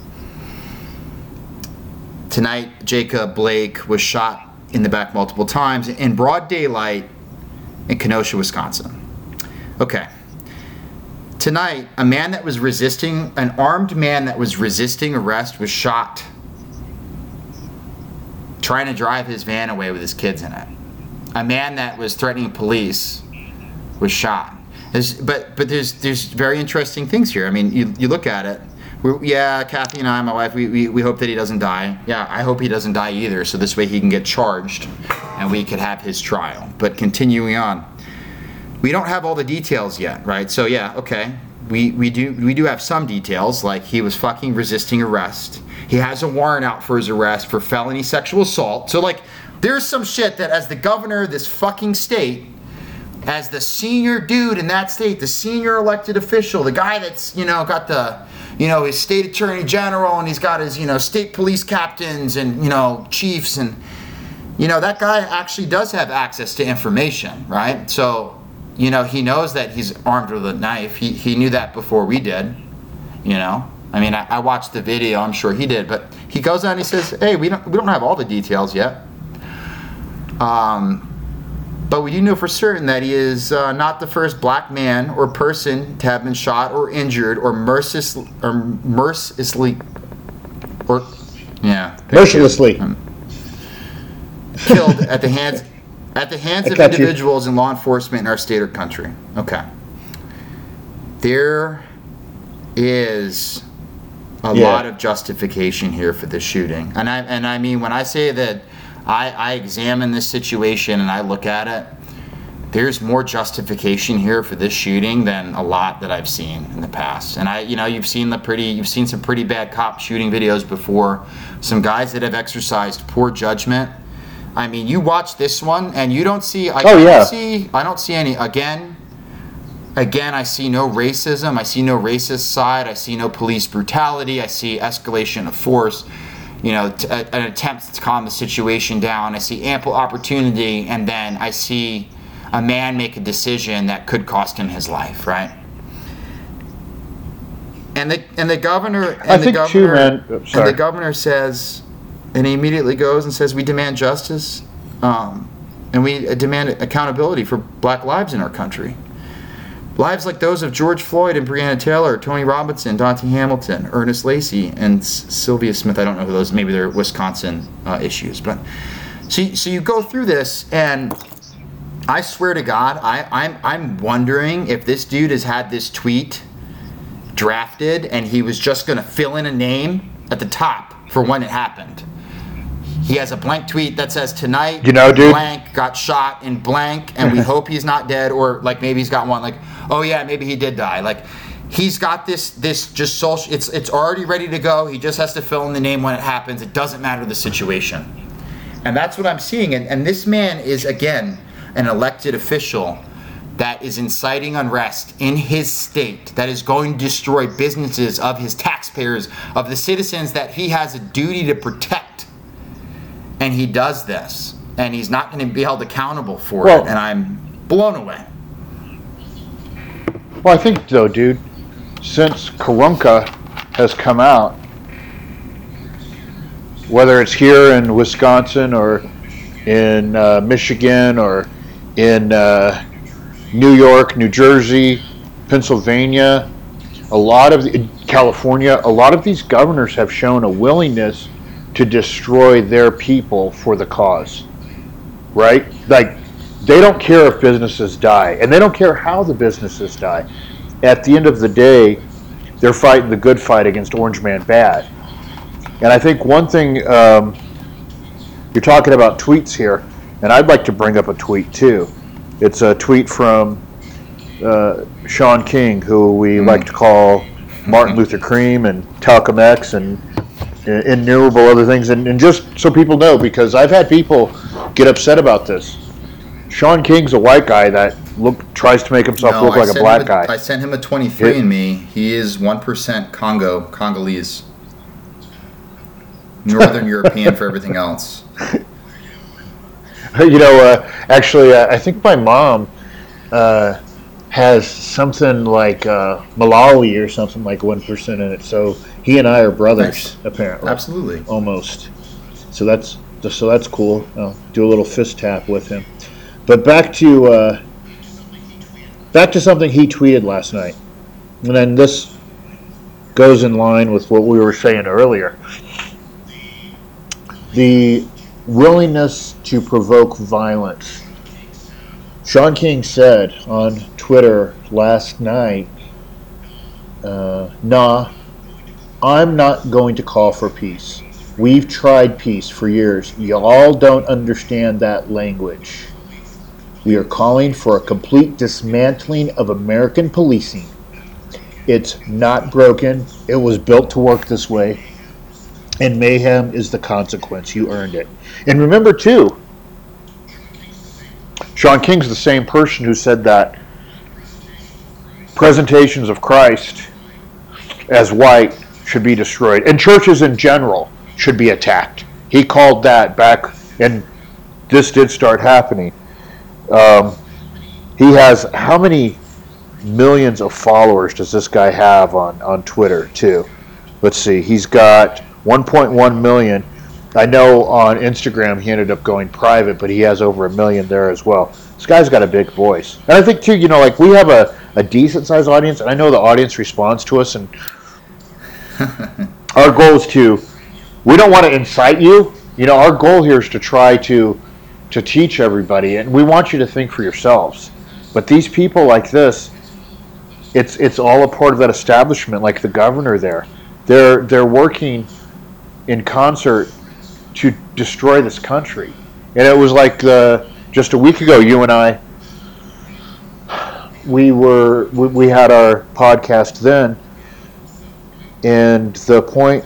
tonight, Jacob Blake was shot in the back multiple times in broad daylight in Kenosha, Wisconsin. Okay. Tonight, a man that was resisting, an armed man that was resisting arrest was shot trying to drive his van away with his kids in it. A man that was threatening police was shot. There's, but but there's there's very interesting things here. I mean, you, you look at it. We're, yeah, Kathy and I, my wife, we, we, we hope that he doesn't die. Yeah, I hope he doesn't die either. So this way he can get charged, and we could have his trial. But continuing on, we don't have all the details yet, right? So yeah, okay. We, we do we do have some details like he was fucking resisting arrest. He has a warrant out for his arrest for felony sexual assault. So like there's some shit that as the governor of this fucking state, as the senior dude in that state, the senior elected official, the guy that's, you know, got the you know, his state attorney general and he's got his, you know, state police captains and, you know, chiefs and you know, that guy actually does have access to information, right? So, you know, he knows that he's armed with a knife. He, he knew that before we did, you know. I mean, I, I watched the video. I'm sure he did, but he goes out and he says, "Hey, we don't we don't have all the details yet." Um, but we do know for certain that he is uh, not the first black man or person to have been shot or injured or merciless or mercilessly or yeah. Mercilessly. killed at the hands at the hands of got you. individuals in law enforcement in our state or country. Okay. There is a Yeah. lot of justification here for the shooting. And I and I mean when I say that I, I examine this situation and I look at it. There's more justification here for this shooting than a lot that I've seen in the past. And I, you know, you've seen the pretty, you've seen some pretty bad cop shooting videos before. Some guys that have exercised poor judgment. I mean, you watch this one and you don't see. I, Oh, yeah. don't see. I don't see any. Again, again, I see no racism. I see no racist side. I see no police brutality. I see escalation of force. You know, t- an attempt to calm the situation down. I see ample opportunity, and then I see a man make a decision that could cost him his life. Right. And the and the governor and I the think governor too, man- oh, and sorry. the governor says, and he immediately goes and says, "We demand justice, um, and we uh, demand accountability for Black lives in our country." Lives like those of George Floyd and Breonna Taylor, Tony Robinson, Dante Hamilton, Ernest Lacy, and Sylvia Smith. I don't know who those. Maybe they're Wisconsin uh, issues, but so so you go through this, and I swear to God, I, I'm I'm wondering if this dude has had this tweet drafted and he was just going to fill in a name at the top for when it happened. He has a blank tweet that says tonight You know, dude- blank got shot in blank and we hope he's not dead or like maybe he's got one like oh yeah maybe he did die. Like he's got this this just social it's it's already ready to go. He just has to fill in the name when it happens. It doesn't matter the situation. And that's what I'm seeing. And, and this man is, again, an elected official that is inciting unrest in his state, that is going to destroy businesses of his taxpayers, of the citizens that he has a duty to protect. And he does this. And he's not going to be held accountable for Well- it. And I'm blown away. Well, I think though, dude, since Karunka has come out, whether it's here in Wisconsin or in uh, Michigan or in uh, New York, New Jersey, Pennsylvania, a lot of the, California, a lot of these governors have shown a willingness to destroy their people for the cause. Right? Like they don't care if businesses die, and they don't care how the businesses die. At the end of the day, they're fighting the good fight against Orange Man Bad. And I think one thing um, you're talking about tweets here, and I'd like to bring up a tweet too. It's a tweet from uh, Shaun King, who we like to call Martin Luther Cream and Talcum X and innumerable other things. And, and just so people know, because I've had people get upset about this. Shaun King's a white guy that look tries to make himself No, look I like a black him guy. I sent him a 23andMe. He is 1% Congo, Congolese. Northern European for everything else. you know, uh, actually, uh, I think my mom uh, has something like uh, Malawi or something like one percent in it. So he and I are brothers, Nice. apparently, Absolutely. almost. So that's so that's cool. I'll do a little fist tap with him. But back to uh, back to something he tweeted last night, and then this goes in line with what we were saying earlier. The willingness to provoke violence. Shaun King said on Twitter last night, uh, "Nah, I'm not going to call for peace. We've tried peace for years. Y'all don't understand that language. We are calling for a complete dismantling of American policing. It's not broken. It was built to work this way. And mayhem is the consequence. You earned it. And remember, too, Shaun King's the same person who said that presentations of Christ as white should be destroyed, and churches in general should be attacked. He called that back, and this did start happening. Um, he has how many millions of followers does this guy have on, on Twitter, too? Let's see, he's got 1.1 million. I know on Instagram he ended up going private, but he has over a million there as well. This guy's got a big voice. And I think, too, you know, like we have a, a decent sized audience, and I know the audience responds to us, and our goal is to we don't want to incite you. You know our goal here is to try to to teach everybody and we want you to think for yourselves. But these people like this it's it's all a part of that establishment like the governor there. They're they're working in concert to destroy this country. And it was like the, just a week ago, you and I, we were we, we had our podcast then, and the point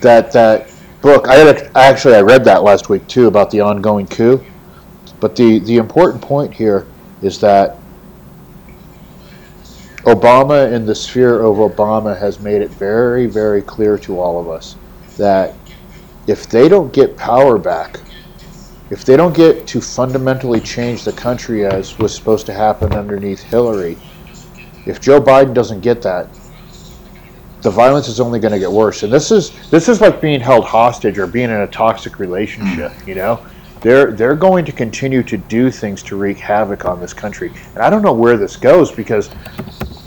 that that book I had actually I read that last week too about the ongoing coup, but the the important point here is that Obama in the sphere of Obama has made it very very clear to all of us that if they don't get power back, if they don't get to fundamentally change the country as was supposed to happen underneath Hillary, if Joe Biden doesn't get that, the violence is only going to get worse. And this is this is like being held hostage or being in a toxic relationship. Mm. You know, they're they're going to continue to do things to wreak havoc on this country. And I don't know where this goes because,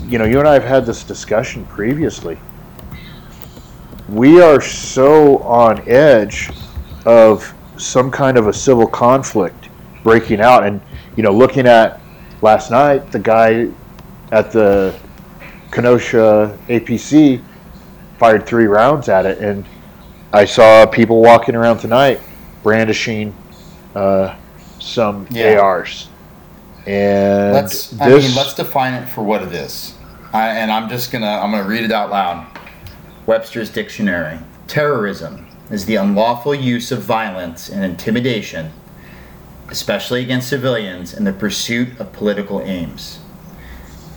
you know, you and I have had this discussion previously we are so on edge of some kind of a civil conflict breaking out. And, you know, looking at last night, the guy at the Kenosha APC fired three rounds at it. And I saw people walking around tonight brandishing uh, some yeah. ARs. And let's, this, I mean, let's define it for what it is. I, and I'm just gonna I'm gonna read it out loud. Webster's Dictionary. Terrorism is the unlawful use of violence and intimidation, especially against civilians, in the pursuit of political aims.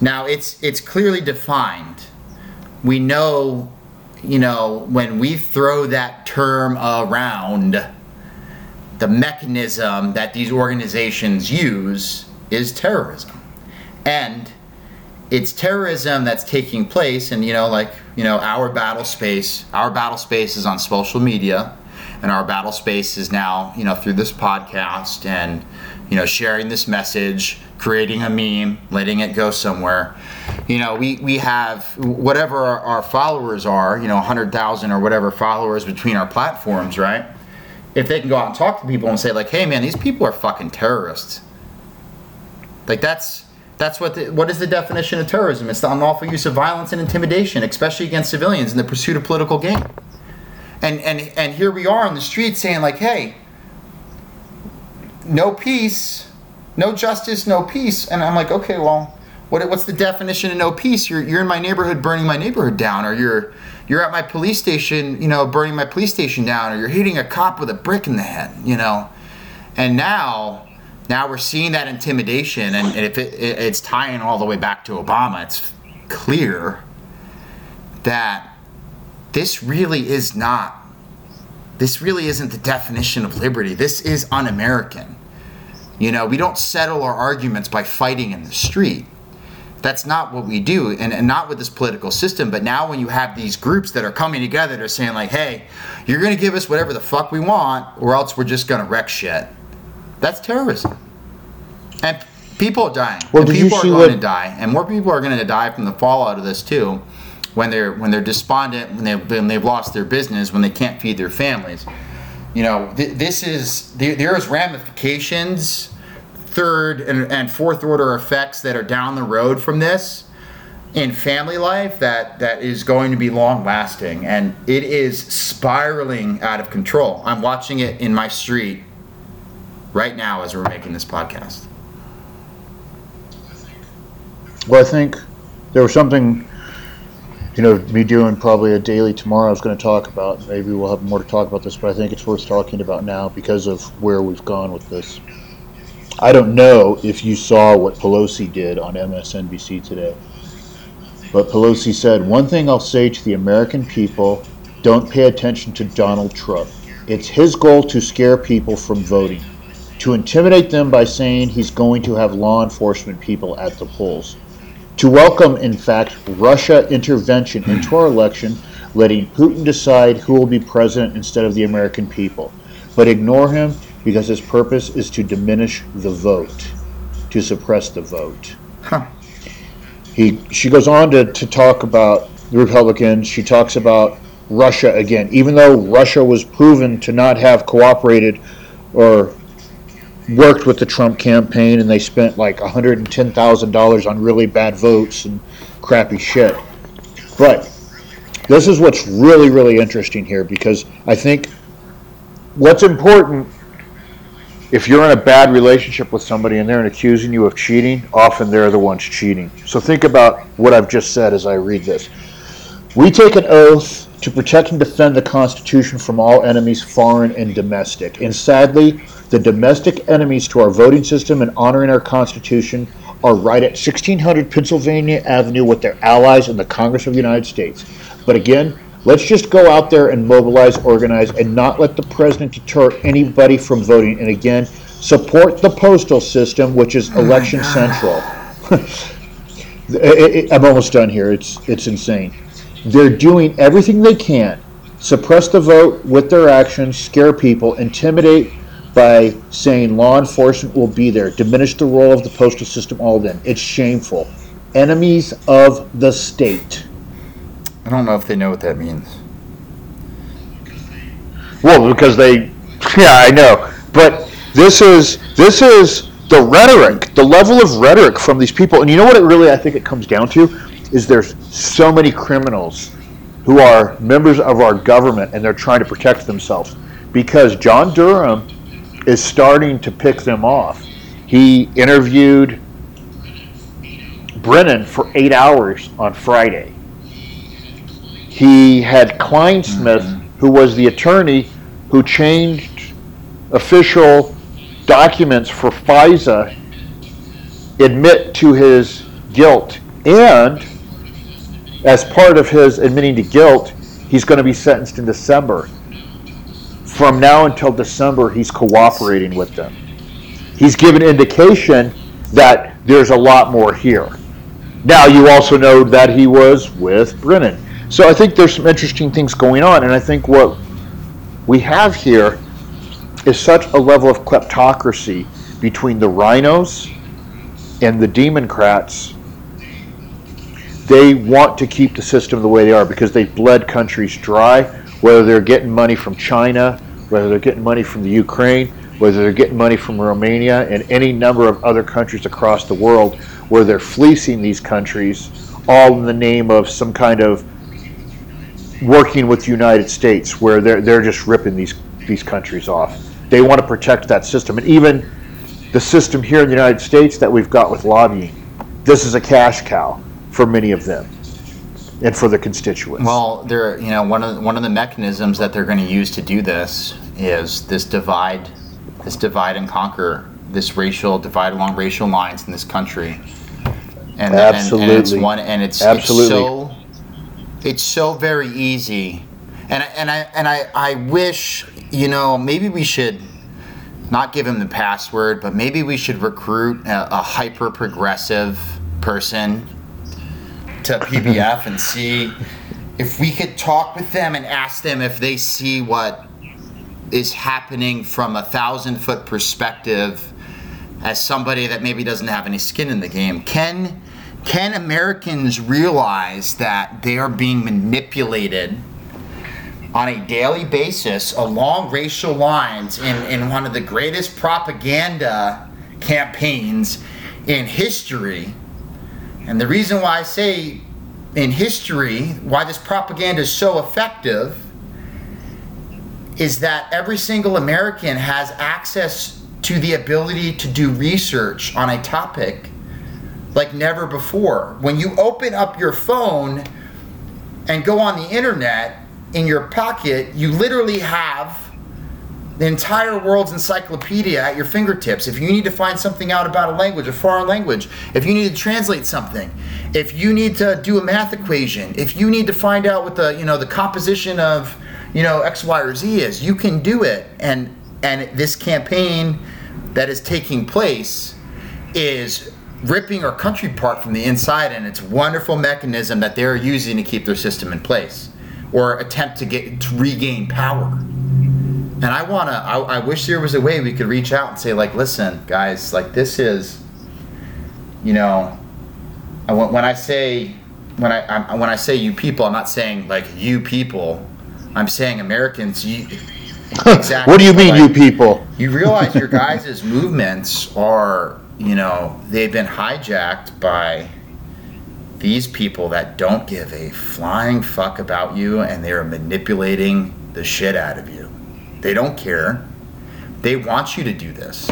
Now, it's it's clearly defined. We know, you know, when we throw that term around, the mechanism that these organizations use is terrorism. And it's terrorism that's taking place and you know like you know our battle space our battle space is on social media and our battle space is now you know through this podcast and you know sharing this message creating a meme letting it go somewhere you know we we have whatever our, our followers are you know 100000 or whatever followers between our platforms right if they can go out and talk to people and say like hey man these people are fucking terrorists like that's that's what the, what is the definition of terrorism? It's the unlawful use of violence and intimidation, especially against civilians in the pursuit of political gain. And and and here we are on the street saying like, hey, no peace, no justice, no peace. And I'm like, okay, well, what, what's the definition of no peace? You're you're in my neighborhood burning my neighborhood down, or you're you're at my police station, you know, burning my police station down, or you're hitting a cop with a brick in the head, you know. And now now we're seeing that intimidation, and if it, it's tying all the way back to Obama, it's clear that this really is not. This really isn't the definition of liberty. This is un-American. You know, we don't settle our arguments by fighting in the street. That's not what we do, and, and not with this political system. But now, when you have these groups that are coming together, they're saying, like, hey, you're going to give us whatever the fuck we want, or else we're just going to wreck shit. That's terrorism. And people are dying. Well, and people are going what... to die, and more people are going to die from the fallout of this too. When they're when they're despondent, when they've when they've lost their business, when they can't feed their families. You know, th- this is there, there's ramifications, third and, and fourth order effects that are down the road from this in family life that that is going to be long lasting and it is spiraling out of control i'm watching it in my street right now as we're making this podcast? Well, I think there was something, you know, me doing probably a daily tomorrow. I was going to talk about. Maybe we'll have more to talk about this, but I think it's worth talking about now because of where we've gone with this. I don't know if you saw what Pelosi did on MSNBC today, but Pelosi said, One thing I'll say to the American people don't pay attention to Donald Trump. It's his goal to scare people from voting to intimidate them by saying he's going to have law enforcement people at the polls, to welcome, in fact, Russia intervention into our election, letting Putin decide who will be president instead of the American people, but ignore him because his purpose is to diminish the vote, to suppress the vote. Huh. He, she goes on to, to talk about the Republicans. She talks about Russia again, even though Russia was proven to not have cooperated or worked with the Trump campaign and they spent like $110,000 on really bad votes and crappy shit. But this is what's really, really interesting here because I think what's important if you're in a bad relationship with somebody and they're accusing you of cheating, often they're the ones cheating. So think about what I've just said as I read this. We take an oath to protect and defend the Constitution from all enemies, foreign and domestic. And sadly, the domestic enemies to our voting system and honoring our Constitution are right at 1600 Pennsylvania Avenue with their allies in the Congress of the United States. But again, let's just go out there and mobilize, organize, and not let the president deter anybody from voting. And again, support the postal system, which is oh election central. It- it- I'm almost done here. It's it's insane. They're doing everything they can, suppress the vote with their actions, scare people, intimidate by saying law enforcement will be there, diminish the role of the postal system. All of them. It's shameful. Enemies of the state. Don't know if they know what that means. Well, because they, yeah, I know. But this is this is the rhetoric, the level of rhetoric from these people, and you know what? It really, I think, it comes down to is there's so many criminals who are members of our government, and they're trying to protect themselves because John Durham is starting to pick them off. He interviewed Brennan for eight hours on Friday. He had Clinesmith, mm-hmm. who was the attorney who changed official documents for FISA, admit to his guilt. And as part of his admitting to guilt, he's going to be sentenced in December. From now until December, he's cooperating with them. He's given indication that there's a lot more here. Now, you also know that he was with Brennan. So I think there's some interesting things going on, and I think what we have here is such a level of kleptocracy between the RINOs and the Democrats. They want to keep the system the way they are because they've bled countries dry, whether they're getting money from China, whether they're getting money from the Ukraine, whether they're getting money from Romania and any number of other countries across the world where they're fleecing these countries all in the name of some kind of working with the United States where they're, they're just ripping these, these countries off. They want to protect that system. And even the system here in the United States that we've got with lobbying, this is a cash cow for many of them and for the constituents. Well, they're you know one of the, one of the mechanisms that they're going to use to do this is this divide, this divide and conquer, this racial divide along racial lines in this country. And, and- and, it's one and it's Absolutely. it's so it's so very easy. And I, and I and I I wish you know maybe we should not give him the password, but maybe we should recruit a, a hyper progressive person to PBF and see if we could talk with them and ask them if they see what is happening from a thousand foot perspective as somebody that maybe doesn't have any skin in the game. Can can Americans realize that they are being manipulated on a daily basis along racial lines in, in one of the greatest propaganda campaigns in history? And the reason why I say in history, why this propaganda is so effective, is that every single American has access to the ability to do research on a topic like never before. When you open up your phone and go on the internet in your pocket, you literally have the entire world's encyclopedia at your fingertips. If you need to find something out about a language, a foreign language, if you need to translate something, if you need to do a math equation, if you need to find out what the you know the composition of you know X, Y, or Z is, you can do it. And and this campaign that is taking place is ripping our country apart from the inside, and it's a wonderful mechanism that they're using to keep their system in place or attempt to get to regain power. And I wanna, I, I wish there was a way we could reach out and say, like, listen, guys, like this is, you know, I, when I say, when I, I'm, when I say you people, I'm not saying like you people. I'm saying Americans. You, exactly. what do you mean, you people? you realize your guys' movements are, you know, they've been hijacked by these people that don't give a flying fuck about you and they're manipulating the shit out of you. They don't care. They want you to do this.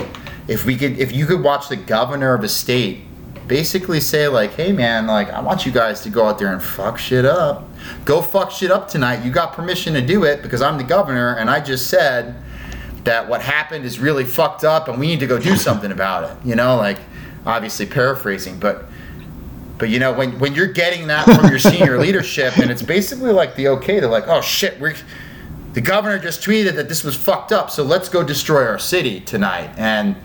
If we could, if you could watch the governor of a state basically say like, "Hey man, like I want you guys to go out there and fuck shit up. Go fuck shit up tonight. You got permission to do it because I'm the governor and I just said that what happened is really fucked up and we need to go do something about it." You know, like obviously paraphrasing, but but you know when when you're getting that from your senior leadership and it's basically like the okay, they're like, "Oh shit, we're the governor just tweeted that this was fucked up, so let's go destroy our city tonight." And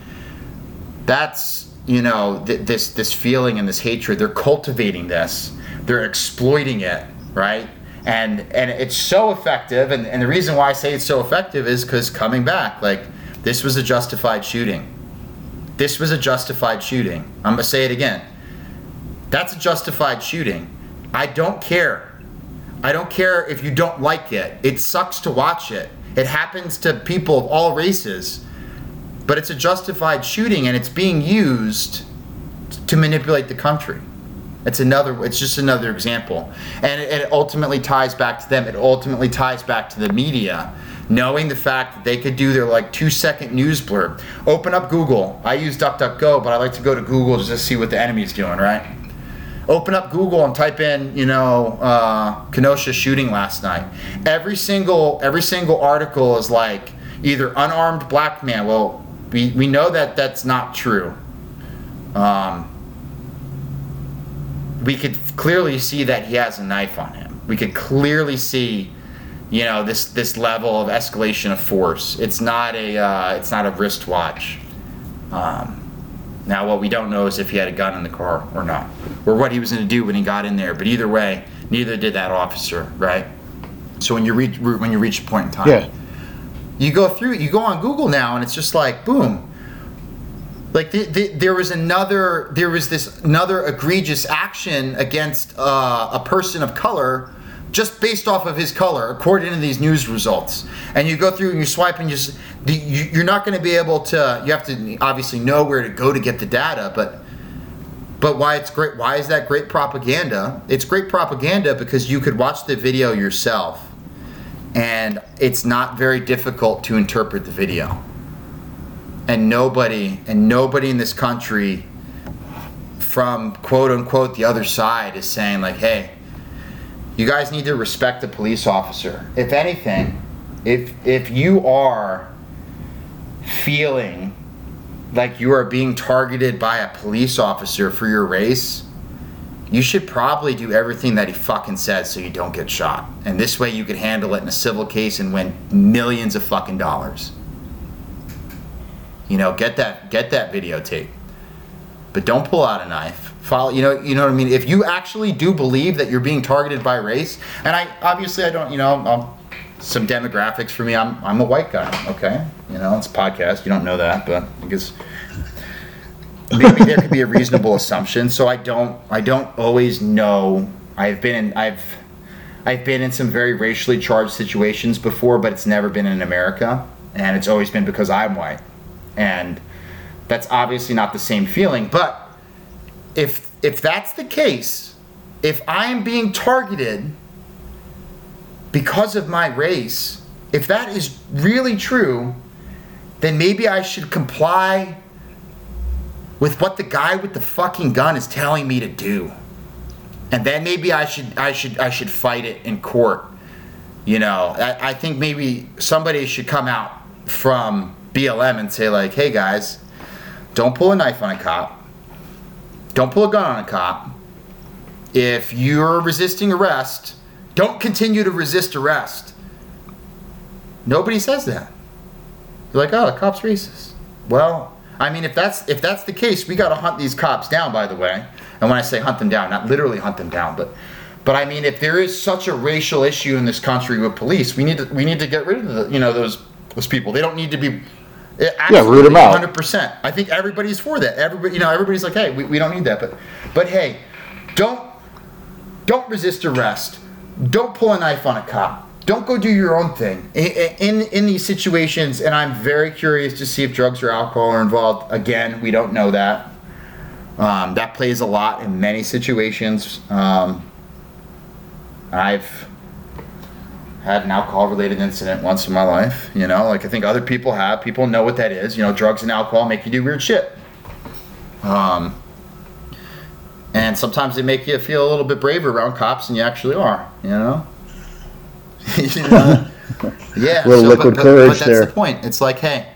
that's you know th- this this feeling and this hatred they're cultivating this they're exploiting it right and and it's so effective and, and the reason why i say it's so effective is because coming back like this was a justified shooting. This was a justified shooting. I'm gonna say it again. That's a justified shooting. I don't care. I don't care if you don't like it. It sucks to watch it. It happens to people of all races. But it's a justified shooting and it's being used to manipulate the country. It's another. It's just another example, and it, it, ultimately ties back to them. It ultimately ties back to the media, knowing the fact that they could do their like two second news blurb. Open up Google. I use DuckDuckGo, but I like to go to Google just to see what the enemy's doing. Right. Open up Google and type in, you know, uh, Kenosha shooting last night. Every single every single article is like either unarmed black man. Well, we, we know that that's not true. Um, we could clearly see that he has a knife on him. We could clearly see, you know, this this level of escalation of force. It's not a uh, it's not a wristwatch. Um, now, what we don't know is if he had a gun in the car or not, or what he was going to do when he got in there. But either way, neither did that officer, right? So when you reach when you reach a point in time, Yeah. you go through you go on google now and it's just like boom like the, the, there was another there was this another egregious action against uh, a person of color just based off of his color according to these news results and you go through and you swipe and you just the- you- you're not going to be able to you have to obviously know where to go to get the data but but why it's great why is that great propaganda it's great propaganda because you could watch the video yourself and it's not very difficult to interpret the video. And nobody and nobody in this country from quote unquote the other side is saying like, "Hey, you guys need to respect the police officer." If anything, if if you are feeling like you are being targeted by a police officer for your race, you should probably do everything that he fucking says so you don't get shot. And this way you could handle it in a civil case and win millions of fucking dollars. You know, get that get that videotape. But don't pull out a knife. Follow you know you know what I mean? If you actually do believe that you're being targeted by race, and I obviously I don't, you know, i some demographics for me, I'm I'm a white guy, okay? You know, it's a podcast, you don't know that, but I guess maybe there could be a reasonable assumption. So I don't I don't always know. I've been in I've I've been in some very racially charged situations before, but it's never been in America, and it's always been because I'm white, and that's obviously not the same feeling. But if if that's the case, if I am being targeted because of my race, if that is really true, then maybe I should comply with what the guy with the fucking gun is telling me to do. And then maybe I should I should I should fight it in court. You know, I, I think maybe somebody should come out from BLM and say like, hey guys, don't pull a knife on a cop. Don't pull a gun on a cop. If you're resisting arrest, don't continue to resist arrest. Nobody says that. You're like, oh, the cop's racist. Well, I mean, if that's if that's the case, we got to hunt these cops down. By the way, and when I say hunt them down, not literally hunt them down, but but I mean, if there is such a racial issue in this country with police, we need to we need to get rid of the you know those those people. They don't need to be. Root 'em out. Hundred percent. I think everybody's for that. Everybody, you know, everybody's like, hey, we, we don't need that. But but hey, don't don't resist arrest. Don't pull a knife on a cop. Don't go do your own thing in, in in these situations. And I'm very curious to see if drugs or alcohol are involved. Again, we don't know that. Um, that plays a lot in many situations. Um, I've had an alcohol related incident once in my life. You know, like I think other people have. People know what that is. You know, drugs and alcohol make you do weird shit. Um, and sometimes they make you feel a little bit braver around cops than you actually are. You know. You know? yeah. Little liquid but, but, courage but that's there. the point. It's like, hey,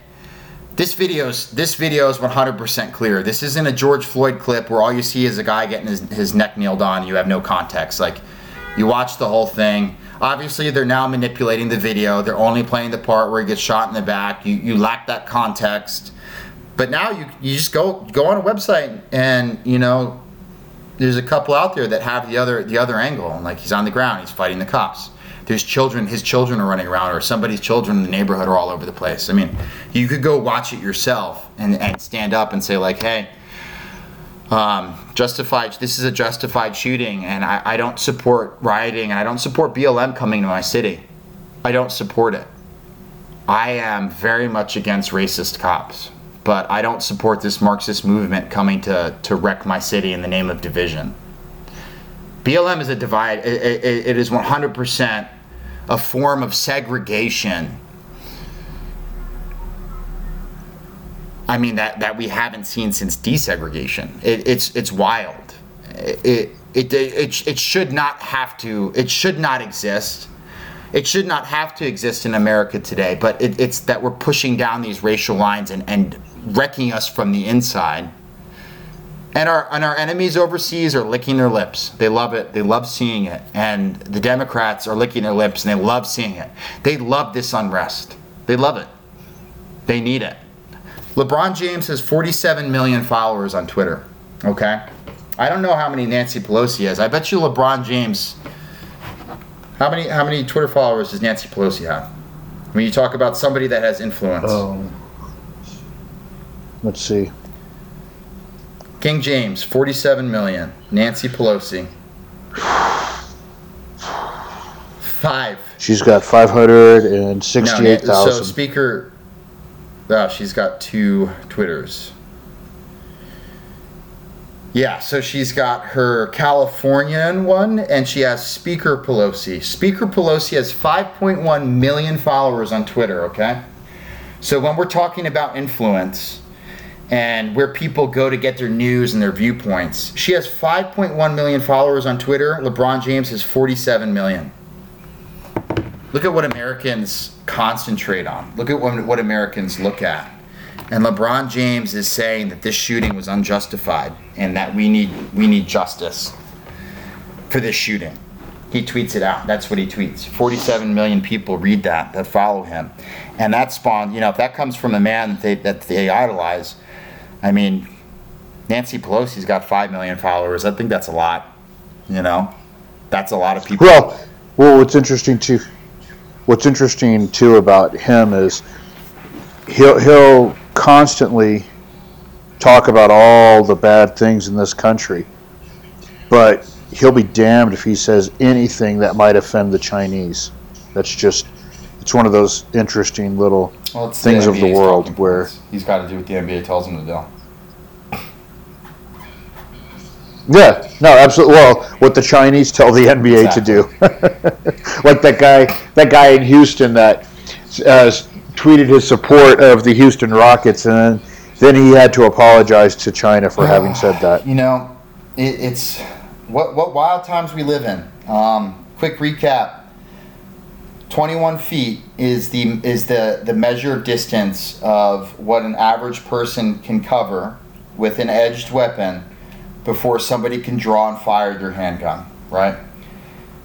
this video's this video is 100% clear. This isn't a George Floyd clip where all you see is a guy getting his, his neck nailed on. And you have no context. Like, you watch the whole thing. Obviously, they're now manipulating the video. They're only playing the part where he gets shot in the back. You you lack that context. But now you you just go go on a website and you know there's a couple out there that have the other the other angle. Like he's on the ground, he's fighting the cops. There's children, his children are running around, or somebody's children in the neighborhood are all over the place. I mean, you could go watch it yourself and, and stand up and say like, hey, um, justified. This is a justified shooting, and I, I don't support rioting, and I don't support BLM coming to my city. I don't support it. I am very much against racist cops, but I don't support this Marxist movement coming to to wreck my city in the name of division. BLM is a divide. It, it, it is 100% a form of segregation. I mean that that we haven't seen since desegregation. It, it's it's wild. It, it it it should not have to. It should not exist. It should not have to exist in America today. But it, it's that we're pushing down these racial lines and and wrecking us from the inside. And our and our enemies overseas are licking their lips. They love it. They love seeing it. And the Democrats are licking their lips and they love seeing it. They love this unrest. They love it. They need it. LeBron James has 47 million followers on Twitter. Okay? I don't know how many Nancy Pelosi has. I bet you LeBron James How many how many Twitter followers does Nancy Pelosi have? When you talk about somebody that has influence. Oh. Let's see. King James, 47 million. Nancy Pelosi. Five. She's got 568,000. No, so thousand. speaker. Oh, she's got two Twitters. Yeah, so she's got her Californian one, and she has Speaker Pelosi. Speaker Pelosi has 5.1 million followers on Twitter. Okay, so when we're talking about influence and where people go to get their news and their viewpoints, she has 5.1 million followers on Twitter. LeBron James has 47 million. Look at what Americans concentrate on. Look at what, what Americans look at. And LeBron James is saying that this shooting was unjustified and that we need we need justice for this shooting. He tweets it out. That's what he tweets. 47 million people read that that follow him. And that spawned, you know, if that comes from a man that they that they idolize, I mean, Nancy Pelosi's got 5 million followers. I think that's a lot, you know. That's a lot of people. Well, well, what's interesting too, what's interesting too about him is he'll he'll constantly talk about all the bad things in this country, but he'll be damned if he says anything that might offend the Chinese. That's just it's one of those interesting little Well, things of the world where- he's got to do what the NBA tells him to do. Yeah, no, absolutely. Well, what the Chinese tell the NBA to do, like that guy, that guy in Houston that uh, tweeted his support of the Houston Rockets, and then, then he had to apologize to China for having said that. You know, it, it's what what wild times we live in. Um, quick recap: twenty-one feet is the is the the measured distance of what an average person can cover with an edged weapon before somebody can draw and fire their handgun. Right.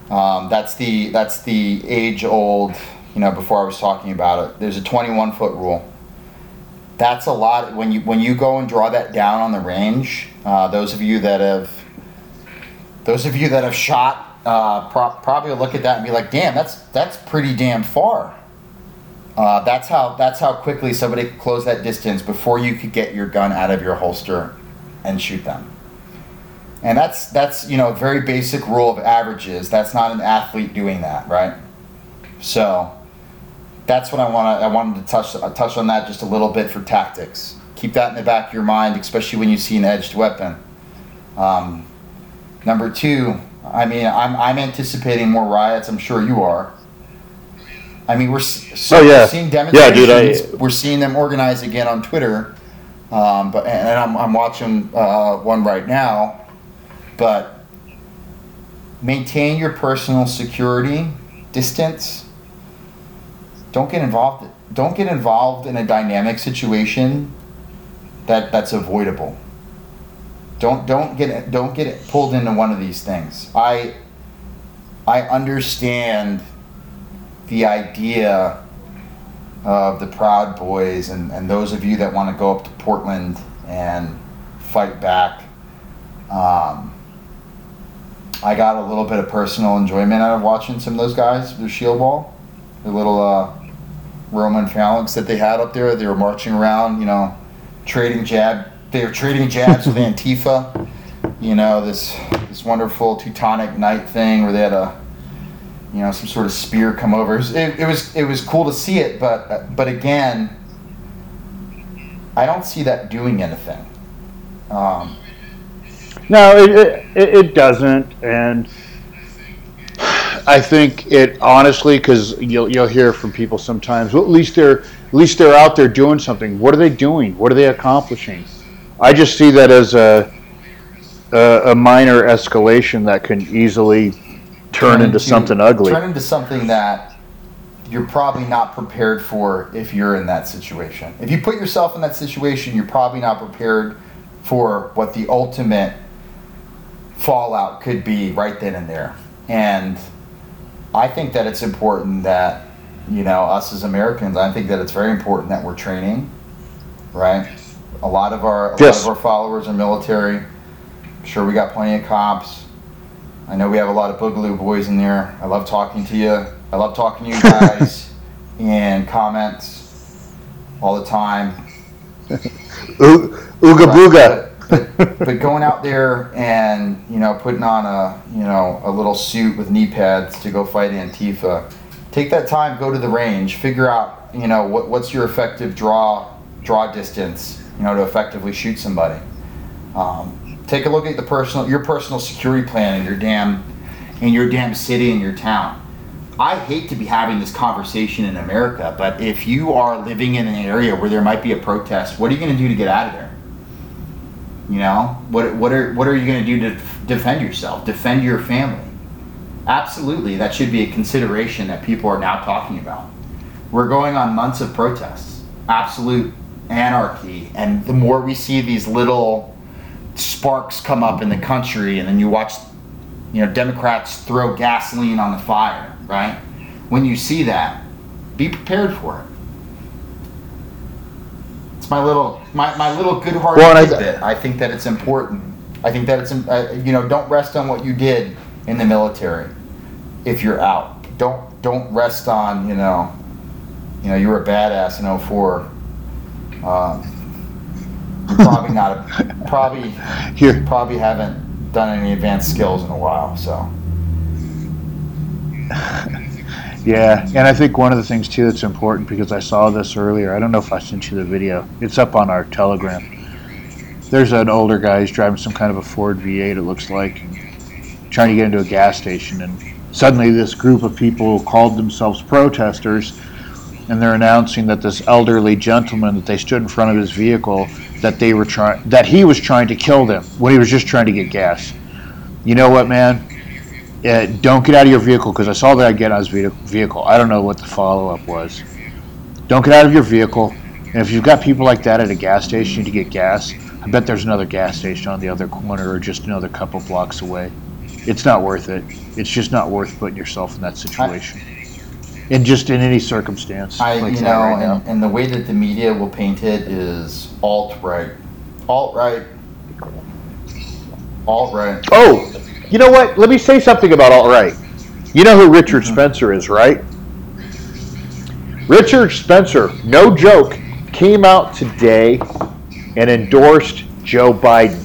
Um, that's the that's the age old. You know, before I was talking about it, there's a twenty-one foot rule that's a lot when you when you go and draw that down on the range uh, those of you that have those of you that have shot uh, pro- probably look at that and be like damn that's that's pretty damn far uh, that's how that's how quickly somebody close that distance before you could get your gun out of your holster and shoot them and that's that's you know a very basic rule of averages that's not an athlete doing that right so that's what I want to. I wanted to touch uh, touch on that just a little bit for tactics. Keep that in the back of your mind, especially when you see an edged weapon. Um, number two, I mean, I'm I'm anticipating more riots. I'm sure you are. I mean, we're so Oh, yeah. we're seeing Yeah, dude, I- we're seeing them organize again on Twitter. Um, but and I'm, I'm watching uh, one right now. But maintain your personal security distance. Don't get involved. Don't get involved in a dynamic situation that that's avoidable. Don't don't get don't get pulled into one of these things. I I understand the idea of the Proud Boys and, and those of you that want to go up to Portland and fight back. Um, I got a little bit of personal enjoyment out of watching some of those guys, the shield wall, the little uh, Roman phalanx that they had up there. They were marching around, you know, trading jab. They were trading jabs with Antifa. You know, this this wonderful Teutonic Knight thing where they had a you know some sort of spear come over. It was it, it was, it was cool to see it, but but again, I don't see that doing anything. Um, No, it, it, it it doesn't, and I think it honestly because you'll you'll hear from people sometimes. Well, at least they're at least they're out there doing something. What are they doing? What are they accomplishing? I just see that as a a, a minor escalation that can easily turn into something ugly. Turn into something that you're probably not prepared for if you're in that situation. If you put yourself in that situation, you're probably not prepared for what the ultimate fallout could be right then and there. And I think that it's important that, you know, us as Americans, I think that it's very important that we're training, right? A lot of our a Yes. lot of our followers are military. I'm sure we got plenty of cops. I know we have a lot of Boogaloo boys in there. I love talking to you. I love talking to you guys in comments all the time. Oo- Ooga booga. But, going out there and you know putting on a you know a little suit with knee pads to go fight Antifa, take that time, go to the range, figure out you know what, what's your effective draw draw distance you know to effectively shoot somebody. Um, take a look at the personal your personal security plan in your damn in your damn city in your town. I hate to be having this conversation in America, but if you are living in an area where there might be a protest, what are you going to do to get out of there? You know, what what are what are you going to do to defend yourself, defend your family? Absolutely, that should be a consideration that people are now talking about. We're going on months of protests, absolute anarchy, and the more we see these little sparks come up in the country, and then you watch, you know, Democrats throw gasoline on the fire, right? When you see that, be prepared for it. It's my little, my, my little good-hearted Well, I-. I think that it's important. I think that it's, uh, you know, don't rest on what you did in the military. If you're out, don't don't rest on, you know, you know, you were a badass in 04. Um, probably not, a, probably Here, probably haven't done any advanced skills in a while. So Yeah, and I think one of the things too that's important because I saw this earlier. I don't know if I sent you the video. It's up on our Telegram. There's an older guy. He's driving some kind of a Ford V8. It looks like, trying to get into a gas station, and suddenly this group of people called themselves protesters, and they're announcing that this elderly gentleman that they stood in front of his vehicle that they were trying that he was trying to kill them when he was just trying to get gas. You know what, man? Uh, don't get out of your vehicle because I saw that guy get out of his vehicle. I don't know what the follow up was. Don't get out of your vehicle. And if you've got people like that at a gas station to get gas, I bet there's another gas station on the other corner or just another couple blocks away. It's not worth it. It's just not worth putting yourself in that situation. And just in any circumstance I, like you know, right and, and the way that the media will paint it is alt right, alt right, alt right. Oh, you know what? Let me say something about alt right. You know who Richard Spencer is, right? Richard Spencer, no joke, came out today and endorsed Joe Biden.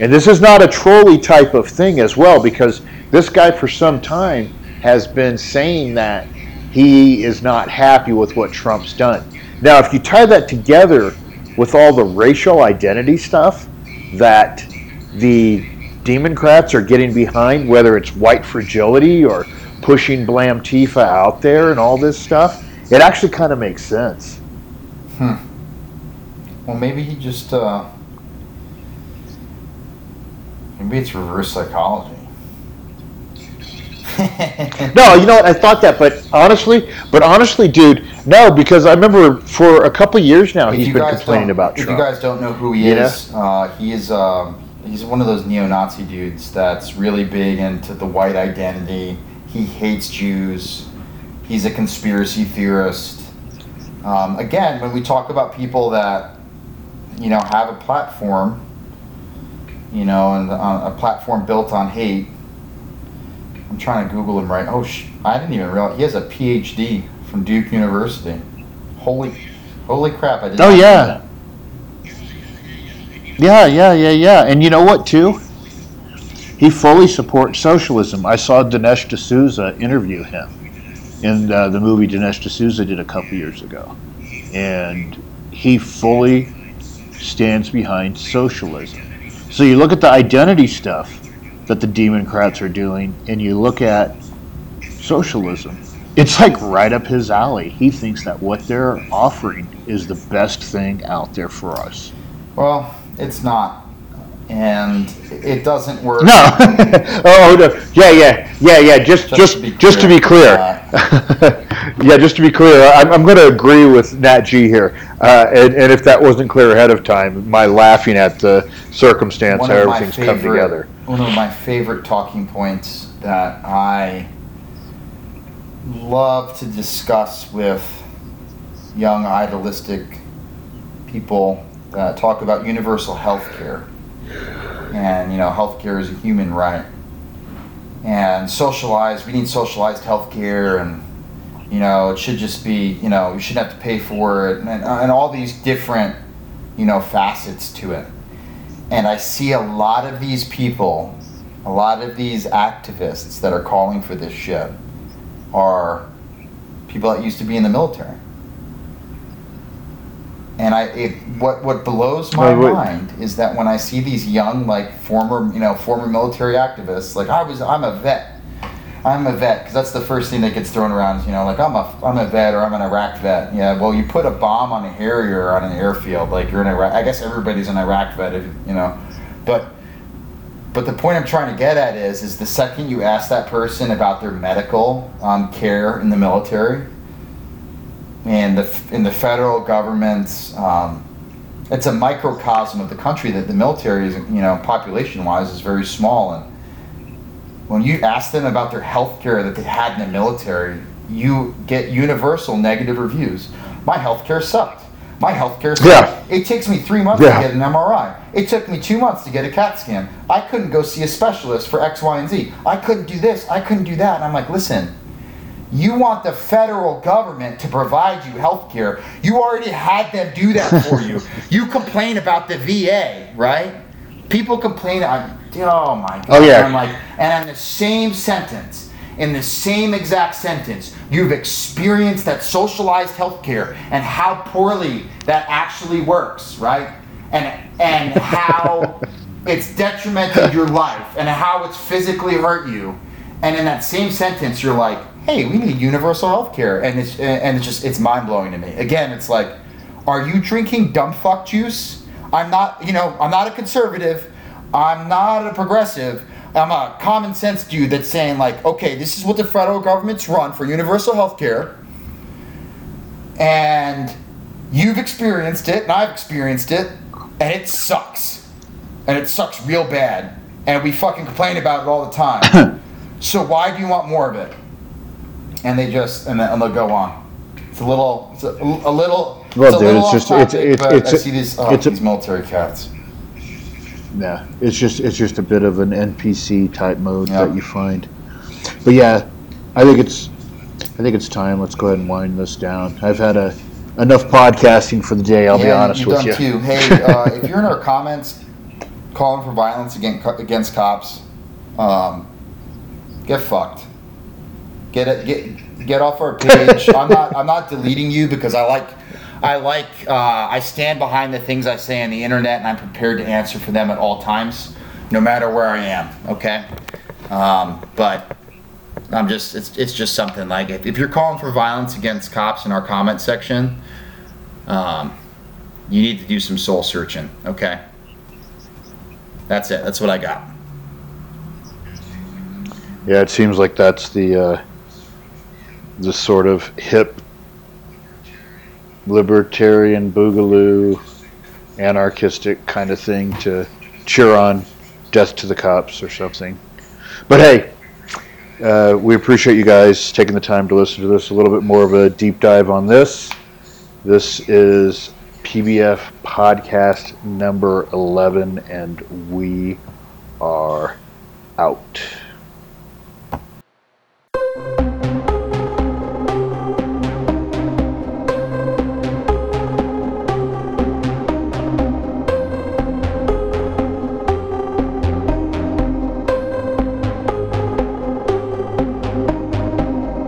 And this is not a trolley type of thing as well, because this guy for some time has been saying that he is not happy with what Trump's done. Now, if you tie that together with all the racial identity stuff that the Democrats are getting behind, whether it's white fragility or pushing Blamtifa out there and all this stuff, it actually kind of makes sense. Hmm. Well, maybe he just. Uh, maybe it's reverse psychology. No, you know what? I thought that, but honestly, but honestly, dude, no, because I remember for a couple years now If he's been complaining about If Trump. you guys don't know who he Yeah. is, uh, he is um, he's one of those neo-Nazi dudes that's really big into the white identity. He hates Jews. He's a conspiracy theorist. Um, again, when we talk about people that you know have a platform, you know, and uh, a platform built on hate. I'm trying to Google him right. Oh, sh- I didn't even realize he has a PhD from Duke University. Holy, holy crap! I did. Oh, yeah. Yeah, yeah, yeah, yeah. And you know what, too? He fully supports socialism. I saw Dinesh D'Souza interview him in uh, the movie Dinesh D'Souza did a couple years ago. And he fully stands behind socialism. So you look at the identity stuff that the Democrats are doing, and you look at socialism. It's like right up his alley. He thinks that what they're offering is the best thing out there for us. Well, it's not, and it doesn't work. No. oh no. Yeah, yeah, yeah, yeah. Just, Just just, to be just to be clear, yeah, just to be clear. I'm, I'm going to agree with Nat G here. Uh, and, and if that wasn't clear ahead of time, my laughing at the circumstance how of my come favorite- together. One of my favorite talking points that I love to discuss with young idealistic people that talk about universal health care. And, you know, health care is a human right. And socialized, we need socialized health care and, you know, it should just be, you know, you shouldn't have to pay for it and, and all these different, you know, facets to it. And I see a lot of these people, a lot of these activists that are calling for this shit are people that used to be in the military. And I, it, what what blows my Wait, mind is that when I see these young, like former, you know, former military activists, like I was, I'm a vet, I'm a vet, because that's the first thing that gets thrown around. Is, you know, like I'm a, I'm a vet or I'm an Iraq vet. Yeah, well, you put a bomb on a Harrier on an airfield, like you're in Iraq. I guess everybody's an Iraq vet, if, you know, but but the point I'm trying to get at is, is the second you ask that person about their medical um, care in the military, and the in the federal government's, um, it's a microcosm of the country that the military is, you know, population-wise is very small, and when you ask them about their health care that they had in the military, you get universal negative reviews. My health care sucked. My health care sucked. Yeah. It takes me three months Yeah. to get an MRI. It took me two months to get a CAT scan. I couldn't go see a specialist for X, Y, and Z. I couldn't do this. I couldn't do that. And I'm like, listen, you want the federal government to provide you health care. You already had them do that for you. You complain about the VA, right? People complain. I, oh my oh, god. Oh, yeah. I'm like, and in the same sentence, in the same exact sentence, you've experienced that socialized healthcare and how poorly that actually works, right? And and how it's detrimented your life and how it's physically hurt you. And in that same sentence, you're like, "Hey, we need universal health care," and it's and it's just it's mind blowing to me. Again, it's like, are you drinking dumb fuck juice? I'm not, you know, I'm not a conservative. I'm not a progressive. I'm a common sense dude that's saying like, okay, this is what the federal government's run for universal health care, and you've experienced it, and I've experienced it, and it sucks, and it sucks real bad, and we fucking complain about it all the time. so why do you want more of it? And they just and, they'll go on. It's a little, it's a, a little. Well, it's a dude, little it's just- it's- topic, it's- it's I a- see these, oh, it's a- these military cats. Yeah, it's just it's just a bit of an NPC type mode Yeah. that you find. But yeah, I think it's I think it's time. Let's go ahead and wind this down. I've had a enough podcasting for the day. I'll be Yeah, honest you've with done you. Too. Hey, uh, if you're in our comments calling for violence against against cops, um, get fucked. Get it. Get get off our page. I'm not. I'm not deleting you because I like. I like. Uh, I stand behind the things I say on the internet, and I'm prepared to answer for them at all times. no matter where I am. Okay, um, but I'm just it's it's just something like if, if you're calling for violence against cops in our comment section, um, you need to do some soul searching. Okay, that's it. That's what I got. Yeah, it seems like that's the uh, the sort of hip libertarian boogaloo anarchistic kind of thing to cheer on death to the cops or something. But hey, uh, we appreciate you guys taking the time to listen to this. A little bit more of a deep dive on this. This is PBF podcast number 11, and we are out.